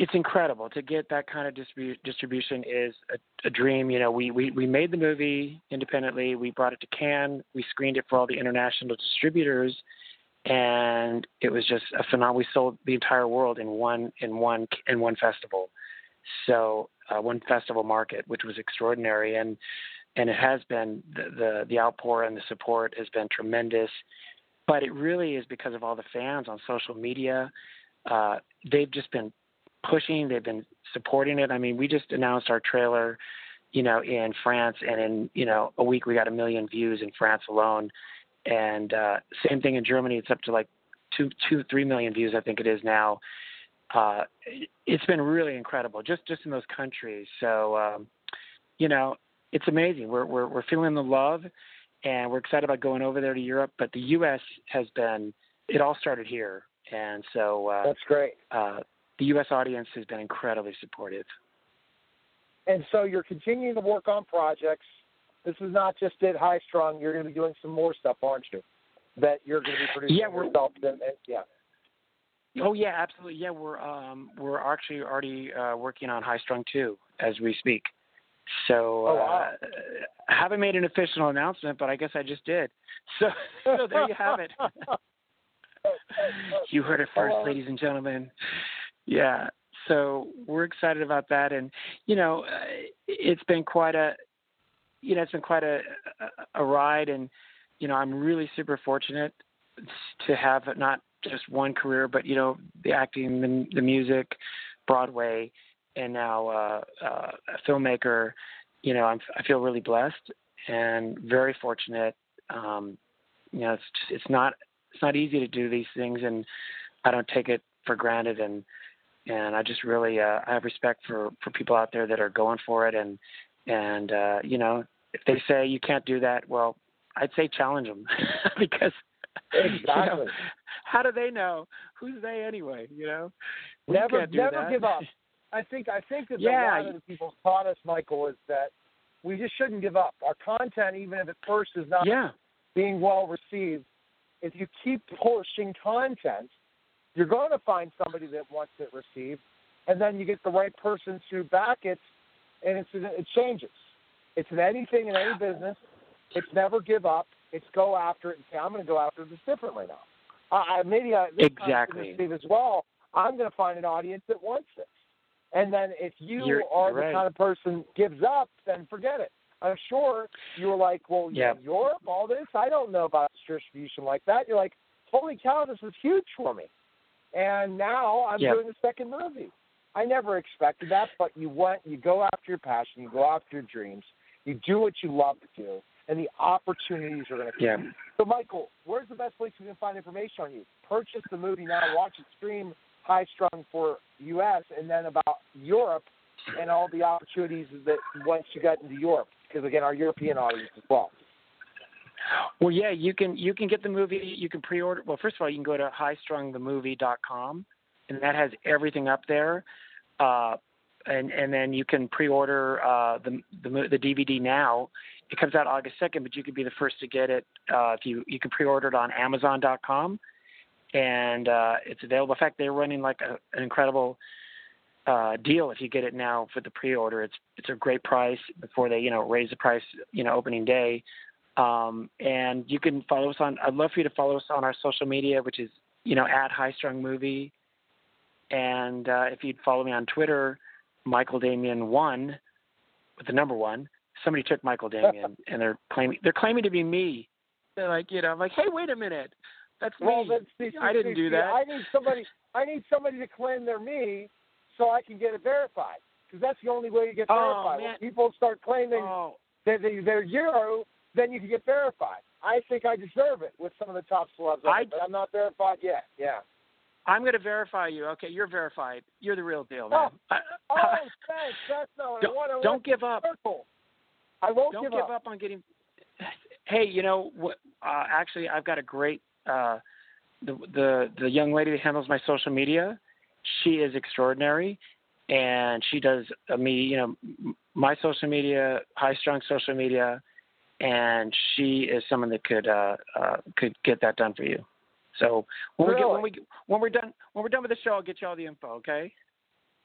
Speaker 5: it's incredible to get that kind of distribu- distribution is a, a dream. You know, we, we we made the movie independently. We brought it to Cannes. We screened it for all the international distributors, and it was just a phenomenon. We sold the entire world in one in one in one festival, so uh, one festival market, which was extraordinary. And and it has been the, the the outpour and the support has been tremendous. But it really is because of all the fans on social media. Uh, they've just been pushing. They've been supporting it. I mean, we just announced our trailer, you know, in France, and in you know a week we got a million views in France alone. And uh, same thing in Germany. It's up to like two, two, three million views. I think it is now. Uh, it's been really incredible, just just in those countries. So, um, you know, it's amazing. We're we're we're feeling the love, and we're excited about going over there to Europe. But the U.S. has been. It all started here, and so uh,
Speaker 6: that's great.
Speaker 5: Uh, the U.S. audience has been incredibly supportive.
Speaker 6: And so you're continuing to work on projects. This is not just it high strung. You're going to be doing some more stuff, aren't you? That you're going to be producing
Speaker 5: yeah, we're,
Speaker 6: yourself. And, and, yeah.
Speaker 5: Oh yeah, absolutely. Yeah, we're um, we're actually already uh, working on High Strung too as we speak. So
Speaker 6: oh, wow.
Speaker 5: uh, I haven't made an official announcement, but I guess I just did. So so there you have it. you heard it first, ladies and gentlemen. Yeah. So we're excited about that, and you know, uh, it's been quite a, you know, it's been quite a, a, a ride, and you know, I'm really super fortunate to have not just one career, but you know, the acting, the, the music, Broadway, and now uh, uh, a filmmaker. You know, I'm, I feel really blessed and very fortunate. Um, you know, it's just, it's not it's not easy to do these things, and I don't take it for granted. And and I just really uh, I have respect for for people out there that are going for it, and and uh, you know if they say you can't do that, well, I'd say challenge them because
Speaker 6: exactly.
Speaker 5: You know, how do they know? Who's they anyway? You know, we
Speaker 6: never
Speaker 5: never
Speaker 6: that. give up. I think I think that
Speaker 5: yeah.
Speaker 6: a lot of the people taught us, Michael, is that we just shouldn't give up. Our content, even if at first is not
Speaker 5: yeah.
Speaker 6: being well received, if you keep pushing content, you're going to find somebody that wants it received, and then you get the right person to back it, and it's it changes. It's in anything in any business. It's never give up. It's go after it and say, I'm going to go after this differently now. I, maybe I, this
Speaker 5: exactly
Speaker 6: Steve as well. I'm going to find an audience that wants this. And then if you
Speaker 5: you're,
Speaker 6: are
Speaker 5: you're
Speaker 6: the
Speaker 5: right.
Speaker 6: kind of person gives up, then forget it. I'm sure you were like, well,
Speaker 5: yeah.
Speaker 6: Europe, all this, I don't know about distribution like that. You're like, holy cow, this is huge for me. And now I'm doing the second movie. I never expected that, but you went, you go after your passion, you go after your dreams, you do what you love to do, and the opportunities are going to come.
Speaker 5: Yeah.
Speaker 6: So, Michael, where's the best place we can find information on you? Purchase the movie now, watch it stream high strung for U.S., and then about Europe and all the opportunities that once you got into Europe, because again, our European audience as well.
Speaker 5: Well, yeah, you can you can get the movie. You can pre-order. Well, first of all, you can go to highstrungthemovie.com, and that has everything up there. Uh, and and then you can pre-order uh, the, the the DVD now. It comes out August second, but you could be the first to get it uh, if you you can pre-order it on Amazon.com, and uh, it's available. In fact, they're running like a, an incredible uh, deal if you get it now for the pre-order. It's it's a great price before they you know raise the price you know opening day. Um, and you can follow us on. I'd love for you to follow us on our social media, which is you know at High Strung Movie. And uh, if you'd follow me on Twitter, Michael Damian one, with the number one. Somebody took Michael Damian, and they're claiming they're claiming to be me. They're like, you know, I'm like, hey, wait a minute, that's
Speaker 6: well,
Speaker 5: me.
Speaker 6: Then, see,
Speaker 5: I didn't
Speaker 6: see,
Speaker 5: do that.
Speaker 6: I need somebody. I need somebody to claim they're me, so I can get it verified. Because that's the only way you get
Speaker 5: Oh,
Speaker 6: verified.
Speaker 5: man.
Speaker 6: When people start claiming
Speaker 5: Oh,
Speaker 6: that they, they're you, then you can get verified. I think I deserve it with some of the top celebs,
Speaker 5: I-
Speaker 6: but I'm not verified yet. Yeah.
Speaker 5: I'm going to verify you. Okay, you're verified. You're the real deal, man.
Speaker 6: Oh, Oh, thanks. That's not what
Speaker 5: Don't-
Speaker 6: I want. I
Speaker 5: don't give up.
Speaker 6: circle. I won't
Speaker 5: don't
Speaker 6: give,
Speaker 5: give
Speaker 6: up.
Speaker 5: up on getting. hey, you know what? Uh, actually, I've got a great uh, the the the young lady that handles my social media. She is extraordinary, and she does uh, me, you know, my social media, high strung social media, and she is someone that could uh, uh, could get that done for you. So when we get when we when we're done when we're done with the show, I'll get you all the info. Okay.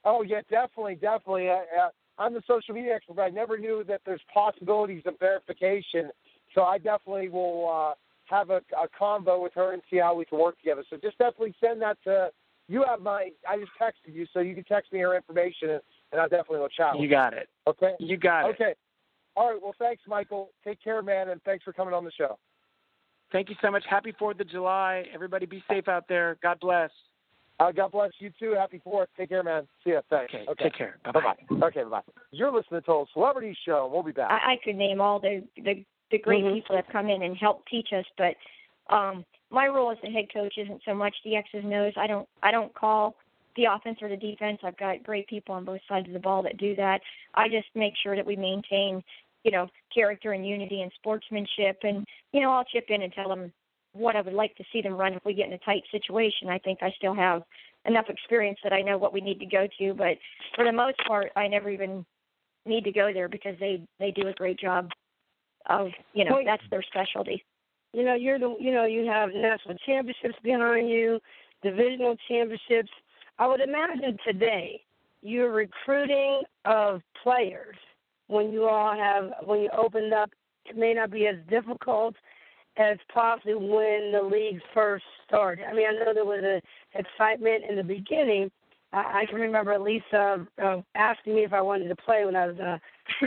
Speaker 6: Oh yeah, definitely, definitely. Uh, I'm the social media expert. But I never knew that there's possibilities of verification, so I definitely will uh, have a, a combo with her and see how we can work together. So just definitely send that to. You have my. I just texted you, so you can text me her information, and, and I definitely will chat.
Speaker 5: You got it.
Speaker 6: Okay.
Speaker 5: You got it.
Speaker 6: Okay. All right. Well, thanks, Michael. Take care, man, and thanks for coming on the show.
Speaker 5: Thank you so much. Happy Fourth of July. Everybody, be safe out there. God bless.
Speaker 6: Uh, God bless you too. Happy Fourth. Take care, man. See ya. Thanks.
Speaker 5: Okay.
Speaker 6: Okay.
Speaker 5: Take care. Bye
Speaker 6: bye. Okay. Bye. Bye. You're listening to Total Celebrity Show. We'll be back.
Speaker 7: I, I could name all the the, the great
Speaker 6: Mhm.
Speaker 7: people that come in and help teach us, but um, my role as the head coach isn't so much the X's and O's. I don't I don't call the offense or the defense. I've got great people on both sides of the ball that do that. I just make sure that we maintain, you know, character and unity and sportsmanship, and you know, I'll chip in and tell them what I would like to see them run if we get in a tight situation. I think I still have enough experience that I know what we need to go to, but for the most part, I never even need to go there because they they do a great job of you know
Speaker 8: Well,
Speaker 7: that's their specialty.
Speaker 8: You know, you're the you know you have national championships behind you, divisional championships. I would imagine today you're recruiting of players when you all have when you opened up. It may not be as difficult as possibly when the league first started. I mean, I know there was a excitement in the beginning. I, I can remember uh, uh, asking me if I wanted to play when I was uh,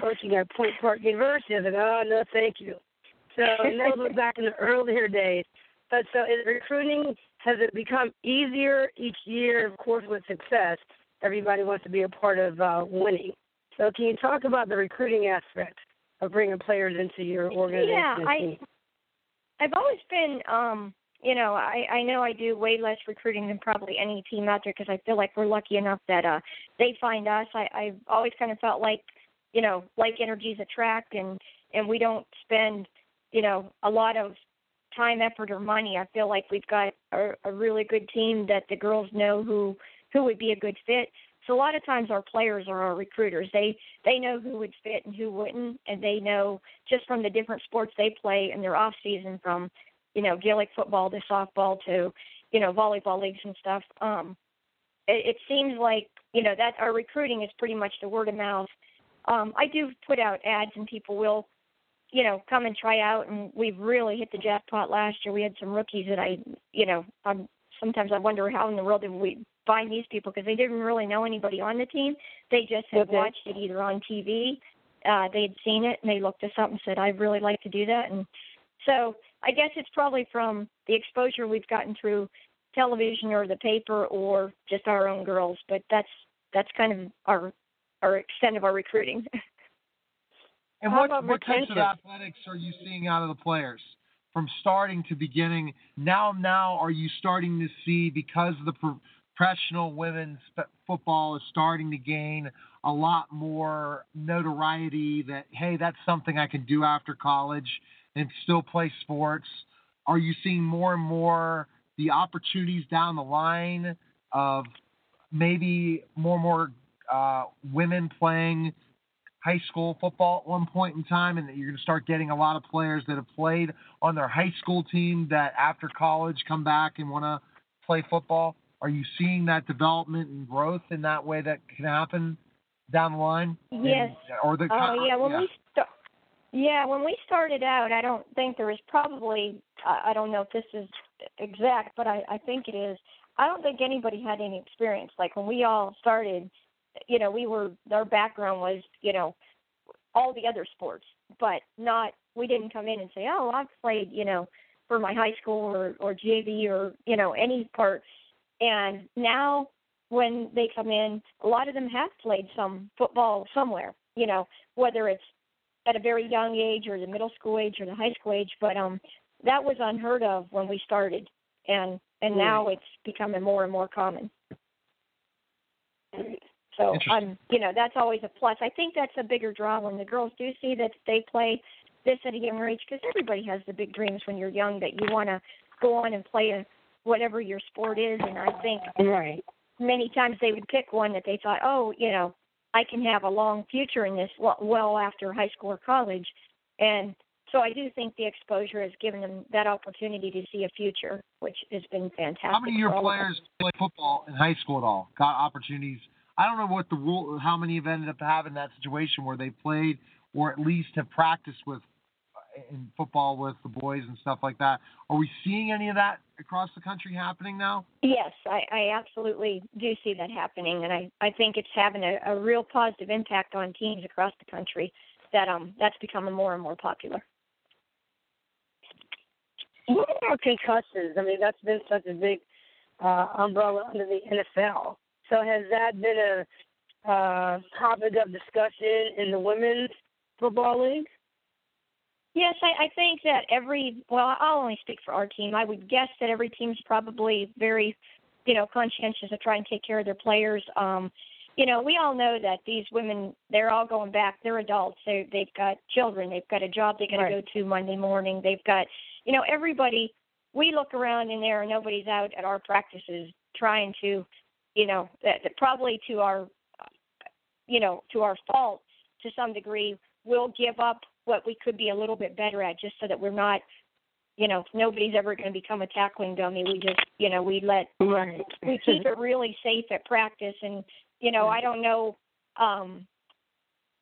Speaker 8: coaching at Point Park University. I said, oh no, thank you. So and that was back in the earlier days. But so is recruiting has it become easier each year? Of course, with success, everybody wants to be a part of uh, winning. So can you talk about the recruiting aspect of bringing players into your organization?
Speaker 7: Yeah, I, I've always been um you know I I know I do way less recruiting than probably any team out there because I feel like we're lucky enough that uh they find us. I I've always kind of felt like you know like energies attract and and we don't spend you know a lot of time effort or money. I feel like we've got a, a really good team that the girls know who who would be a good fit. So a lot of times our players are our recruiters. They they know who would fit and who wouldn't and they know just from the different sports they play in their off season from you know gaelic football to softball to you know volleyball leagues and stuff um it, it seems like you know that our recruiting is pretty much the word of mouth um i do put out ads and people will you know, come and try out. And we've really hit the jackpot last year. We had some rookies that I, you know, I'm sometimes I wonder how in the world did we find these people because they didn't really know anybody on the team. They just had
Speaker 8: Okay.
Speaker 7: watched it either on TV, uh, they had seen it, and they looked us up and said, "I'd really like to do that." And so I guess it's probably from the exposure we've gotten through television or the paper or just our own girls. But that's that's kind of our our extent of our recruiting.
Speaker 2: And what what types of athletics are you seeing out of the players from starting to beginning? Now, now are you starting to see because the pro- professional women's football is starting to gain a lot more notoriety? That hey, that's something I can do after college and still play sports. Are you seeing more and more the opportunities down the line of maybe more and more uh, women playing high school football at one point in time, and that you're going to start getting a lot of players that have played on their high school team that after college come back and want to play football? Are you seeing that development and growth in that way that can happen down the line?
Speaker 7: Yes.
Speaker 2: And- or the
Speaker 7: Oh yeah, when we st- yeah when we started out, I don't think there was probably I, don't know if this is exact, but I I think it is. I don't think anybody had any experience. Like when we all started, you know, we were our background was you know all the other sports, but not we didn't come in and say, oh, I've played you know for my high school or or JV or you know any part. And now when they come in, a lot of them have played some football somewhere, you know, whether it's at a very young age or the middle school age or the high school age, but um that was unheard of when we started and and now it's becoming more and more common. So. I'm you know, that's always a plus. I think that's a bigger draw when the girls do see that they play this at a younger age because everybody has the big dreams when you're young that you want to go on and play a, whatever your sport is. And I think
Speaker 8: right.
Speaker 7: many times they would pick one that they thought, oh, you know, I can have a long future in this well, after high school or college. And so I do think the exposure has given them that opportunity to see a future, which has been fantastic.
Speaker 2: How many of your
Speaker 7: for all of us.
Speaker 2: players play football in high school at all? Got opportunities? I don't know what the rule, how many have ended up having that situation where they played or at least have practiced with in football with the boys and stuff like that. Are we seeing any of that across the country happening now?
Speaker 7: Yes, I, I absolutely do see that happening, and I, I think it's having a, a real positive impact on teams across the country. That um that's becoming more and more popular.
Speaker 8: What about concussions? I mean, that's been such a big uh, umbrella under the NFL. So has that been a uh, topic of discussion in the women's football league?
Speaker 7: Yes, I, I think that every well, I'll only speak for our team. I would guess that every team's probably very, you know, conscientious of trying to take care of their players. Um, you know, we all know that these women, they're all going back. They're adults. They they've got children. They've got a job they got to
Speaker 8: Right.
Speaker 7: go to Monday morning. They've got, you know, everybody. We look around in there, and nobody's out at our practices trying to, you know, that, that probably to our, you know, to our fault to some degree. We'll give up what we could be a little bit better at, just so that we're not, you know, nobody's ever going to become a tackling dummy. We just, you know, we let
Speaker 8: Right.
Speaker 7: we keep it really safe at practice and you know i don't know um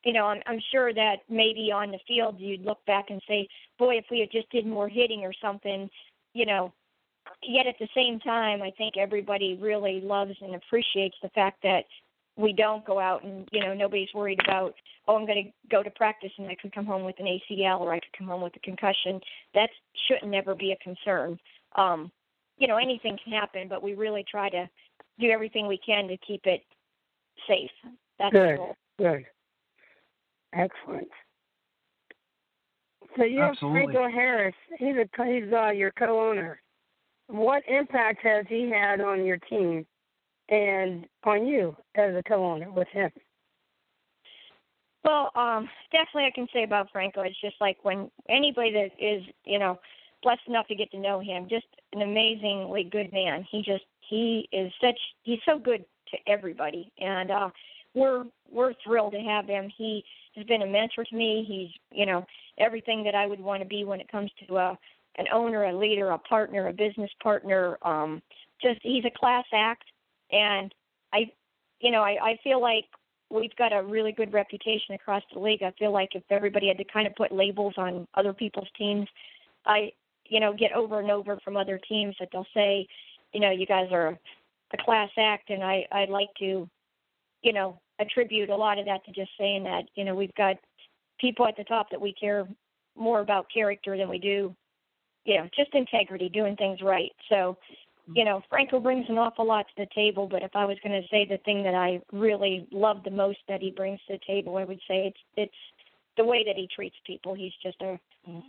Speaker 7: you know i'm i'm sure that maybe on the field you'd look back and say boy if we had just did more hitting or something you know yet at the same time i think everybody really loves and appreciates the fact that we don't go out and you know nobody's worried about oh i'm going to go to practice and i could come home with an acl or i could come home with a concussion that shouldn't never be a concern um you know anything can happen but we really try to do everything we can to keep it safe that's the
Speaker 8: Good.
Speaker 7: goal
Speaker 8: Good. Excellent. So you
Speaker 2: Absolutely.
Speaker 8: have Franco Harris. He's a he's uh, your co-owner. What impact has he had on your team and on you as a co-owner with him?
Speaker 7: Well, um, definitely I can say about Franco, it's just like when anybody that is, you know, blessed enough to get to know him, just an amazingly good man. He just he is such he's so good to everybody and uh we're we're thrilled to have him. He has been a mentor to me. He's, you know, everything that I would want to be when it comes to a an owner, a leader, a partner, a business partner. Um just he's a class act and I you know, I, I feel like we've got a really good reputation across the league. I feel like if everybody had to kind of put labels on other people's teams, I, you know, get over and over from other teams that they'll say, you know, you guys are a class act, and I I like to, you know, attribute a lot of that to just saying that you know we've got people at the top that we care more about character than we do, you know, just integrity, doing things right. So you know, Franco brings an awful lot to the table, but if I was going to say the thing that I really love the most that he brings to the table, I would say it's it's the way that he treats people. He's just a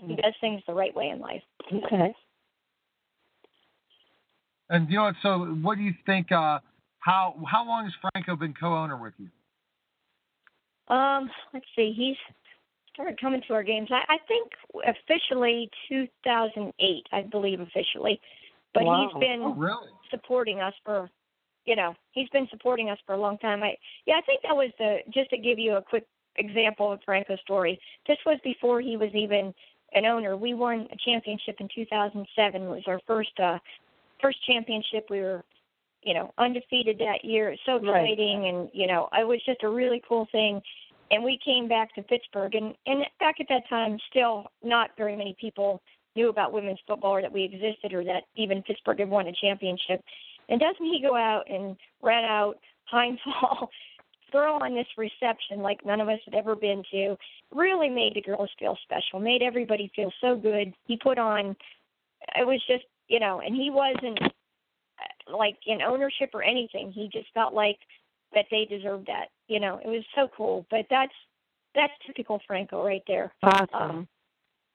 Speaker 7: he does things the right way in life.
Speaker 8: Okay.
Speaker 2: And you know? So, what do you think? Uh, how how long has Franco been co-owner with you?
Speaker 7: Um, let's see, he's started coming to our games. I, I think officially 2008, I believe officially, but
Speaker 8: Wow.
Speaker 7: he's been
Speaker 2: Oh, really?
Speaker 7: supporting us for you know he's been supporting us for a long time i yeah i think that was the just to give you a quick example of franco's story this was before he was even an owner we won a championship in 2007 it was our first uh first championship we were you know undefeated that year it's so
Speaker 8: Right.
Speaker 7: exciting and you know it was just a really cool thing and we came back to pittsburgh and and back at that time still not very many people knew about women's football or that we existed or that even Pittsburgh had won a championship. And doesn't he go out and rent out Heinz Hall, throw on this reception like none of us had ever been to? Really made the girls feel special, made everybody feel so good. He put on, it was just, you know, and he wasn't uh, like in ownership or anything. He just felt like that they deserved that. You know, it was so cool. But that's that's typical Franco right there.
Speaker 8: Awesome.
Speaker 7: Um,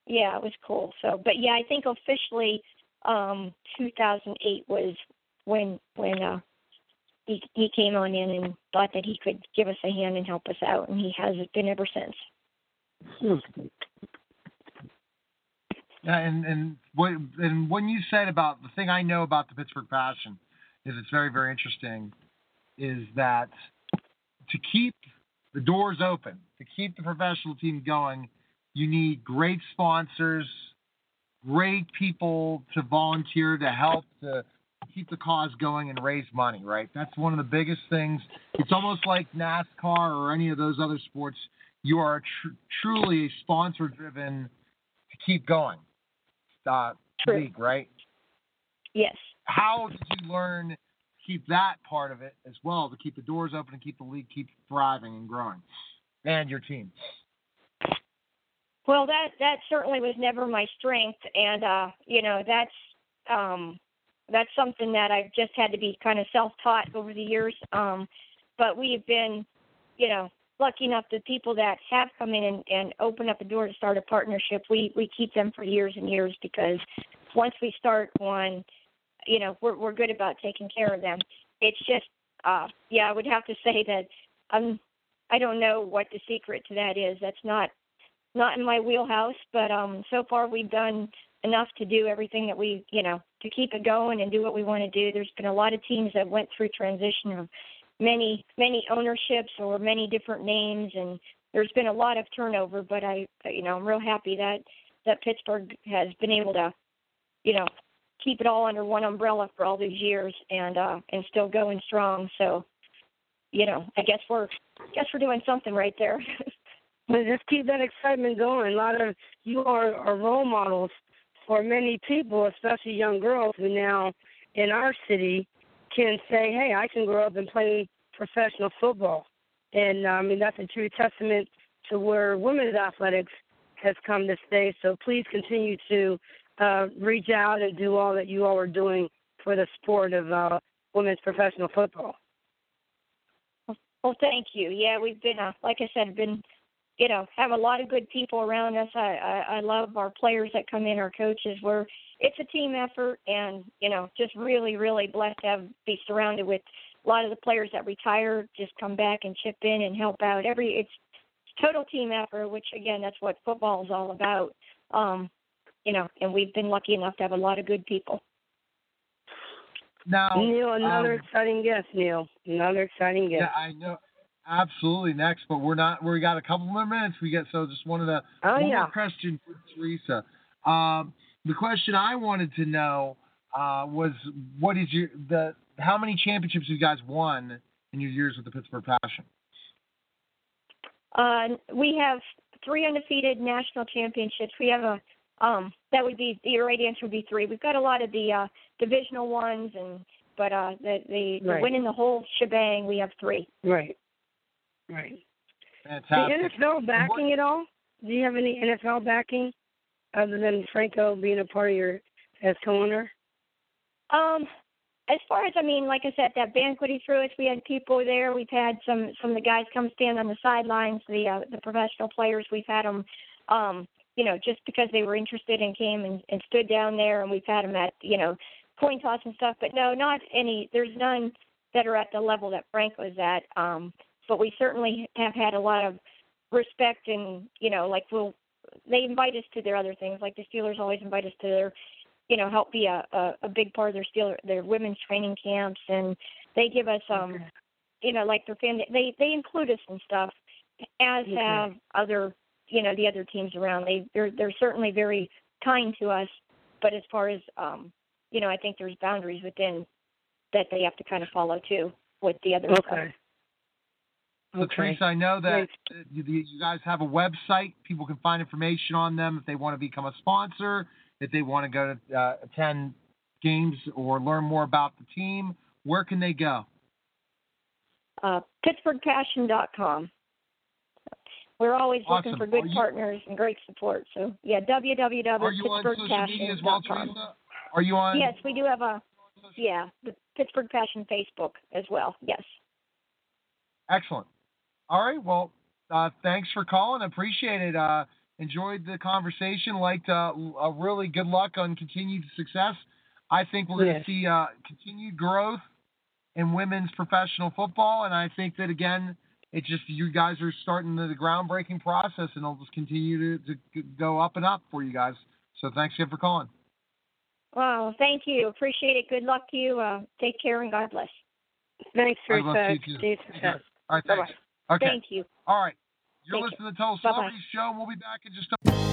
Speaker 7: yeah, it was cool. So, but yeah, I think officially, um, 2008 was when when uh, he he came on in and thought that he could give us a hand and help us out, and he has been ever since.
Speaker 8: Hmm.
Speaker 2: Yeah, and and what and when you said about the thing I know about the Pittsburgh Passion is it's very very interesting, is that to keep the doors open, to keep the professional team going, you need great sponsors, great people to volunteer to help to keep the cause going and raise money, right? That's one of the biggest things. It's almost like NASCAR or any of those other sports. You are tr- truly a sponsor driven to keep going uh, league, right?
Speaker 7: Yes.
Speaker 2: How did you learn to keep that part of it as well, to keep the doors open and keep the league keep thriving and growing, and your team?
Speaker 7: Well, that that certainly was never my strength, and uh, you know that's um, that's something that I've just had to be kind of self-taught over the years. Um, but we've been, you know, lucky enough that people that have come in and, and open up the door to start a partnership, we we keep them for years and years because once we start one, you know, we're we're good about taking care of them. It's just, uh, yeah, I would have to say that um, I don't know what the secret to that is. That's not not in my wheelhouse, but um, so far we've done enough to do everything that we, you know, to keep it going and do what we want to do. There's been a lot of teams that went through transition of many many ownerships or many different names, and there's been a lot of turnover. But I, you know, I'm real happy that that Pittsburgh has been able to, you know, keep it all under one umbrella for all these years and uh and still going strong. So, you know, I guess we're I guess we're doing something right there.
Speaker 8: But just keep that excitement going. A lot of you are, are role models for many people, especially young girls who now in our city can say, "Hey, I can grow up and play professional football." And uh, I mean that's a true testament to where women's athletics has come this day. So please continue to uh, reach out and do all that you all are doing for the sport of uh, women's professional football.
Speaker 7: Well, thank you. Yeah, we've been, uh, like I said, been you know have a lot of good people around us. I, I I love our players that come in, our coaches. We're it's a team effort, and you know just really really blessed to have be surrounded with a lot of the players that retire just come back and chip in and help out. Every it's total team effort, which again that's what football is all about. Um, you know, and we've been lucky enough to have a lot of good people.
Speaker 2: Now,
Speaker 8: Neil, another
Speaker 2: um,
Speaker 8: exciting guest. Neil, another exciting guest.
Speaker 2: Yeah, I know. Absolutely. Next, but we're not. We got a couple more minutes. We get so just wanted to
Speaker 8: Oh,
Speaker 2: one
Speaker 8: yeah.
Speaker 2: more question for Teresa. Um, the question I wanted to know uh, was, what is your the how many championships you guys won in your years with the Pittsburgh Passion?
Speaker 7: Uh, we have three undefeated national championships. We have a um, that would be the right answer would be three. We've got a lot of the uh, divisional ones, and but uh, the the, the winning the whole shebang, we have three.
Speaker 8: Right. Right.
Speaker 2: Fantastic.
Speaker 8: The NFL backing it all? Do you have any NFL backing other than Franco being a part of your as co-owner?
Speaker 7: Um, as far as I mean, like I said, that banquet he threw us, we had people there. We've had some some of the guys come stand on the sidelines. The uh, the professional players, we've had them, um, you know, just because they were interested and came and, and stood down there, and we've had them at you know coin toss and stuff. But no, not any. There's none that are at the level that Frank was at. Um, but we certainly have had a lot of respect and you know, like we'll they invite us to their other things. Like the Steelers always invite us to their you know, help be a, a, a big part of their Steeler their women's training camps and they give us um you know, like their family they they include us in stuff as
Speaker 8: Okay.
Speaker 7: have other you know, the other teams around. They they're they're certainly very kind to us, but as far as um you know, I think there's boundaries within that they have to kind of follow too with the other.
Speaker 8: Okay.
Speaker 2: So
Speaker 8: Okay.
Speaker 2: Teresa, I know that you, you guys have a website. People can find information on them if they want to become a sponsor, if they want to go to uh, attend games or learn more about the team. Where can they go?
Speaker 7: uh, PittsburghPassion.com. We're always looking for good
Speaker 2: you-
Speaker 7: partners and great support. So yeah,
Speaker 2: Are you on social media as well,
Speaker 7: www.pittsburghpassion.com.
Speaker 2: Are you on?
Speaker 7: Yes, we do have a yeah the Pittsburgh Passion Facebook as well. Yes.
Speaker 2: Excellent. All right. Well, uh, thanks for calling. I appreciate it. Uh, enjoyed the conversation. Liked uh, a really good luck on continued success. I think we're going to see uh, continued growth in women's professional football, and I think that again, it just you guys are starting the, the groundbreaking process, and it'll just continue to, to go up and up for you guys. So thanks again for calling.
Speaker 7: Well, thank you. Appreciate it. Good luck to you. Uh, take care and God bless.
Speaker 8: Thanks
Speaker 2: for I Stay success. All right, thanks. Okay.
Speaker 7: Thank you.
Speaker 2: All right. You're
Speaker 7: Thank
Speaker 2: listening to the Total Celebrity Show. We'll be back in just a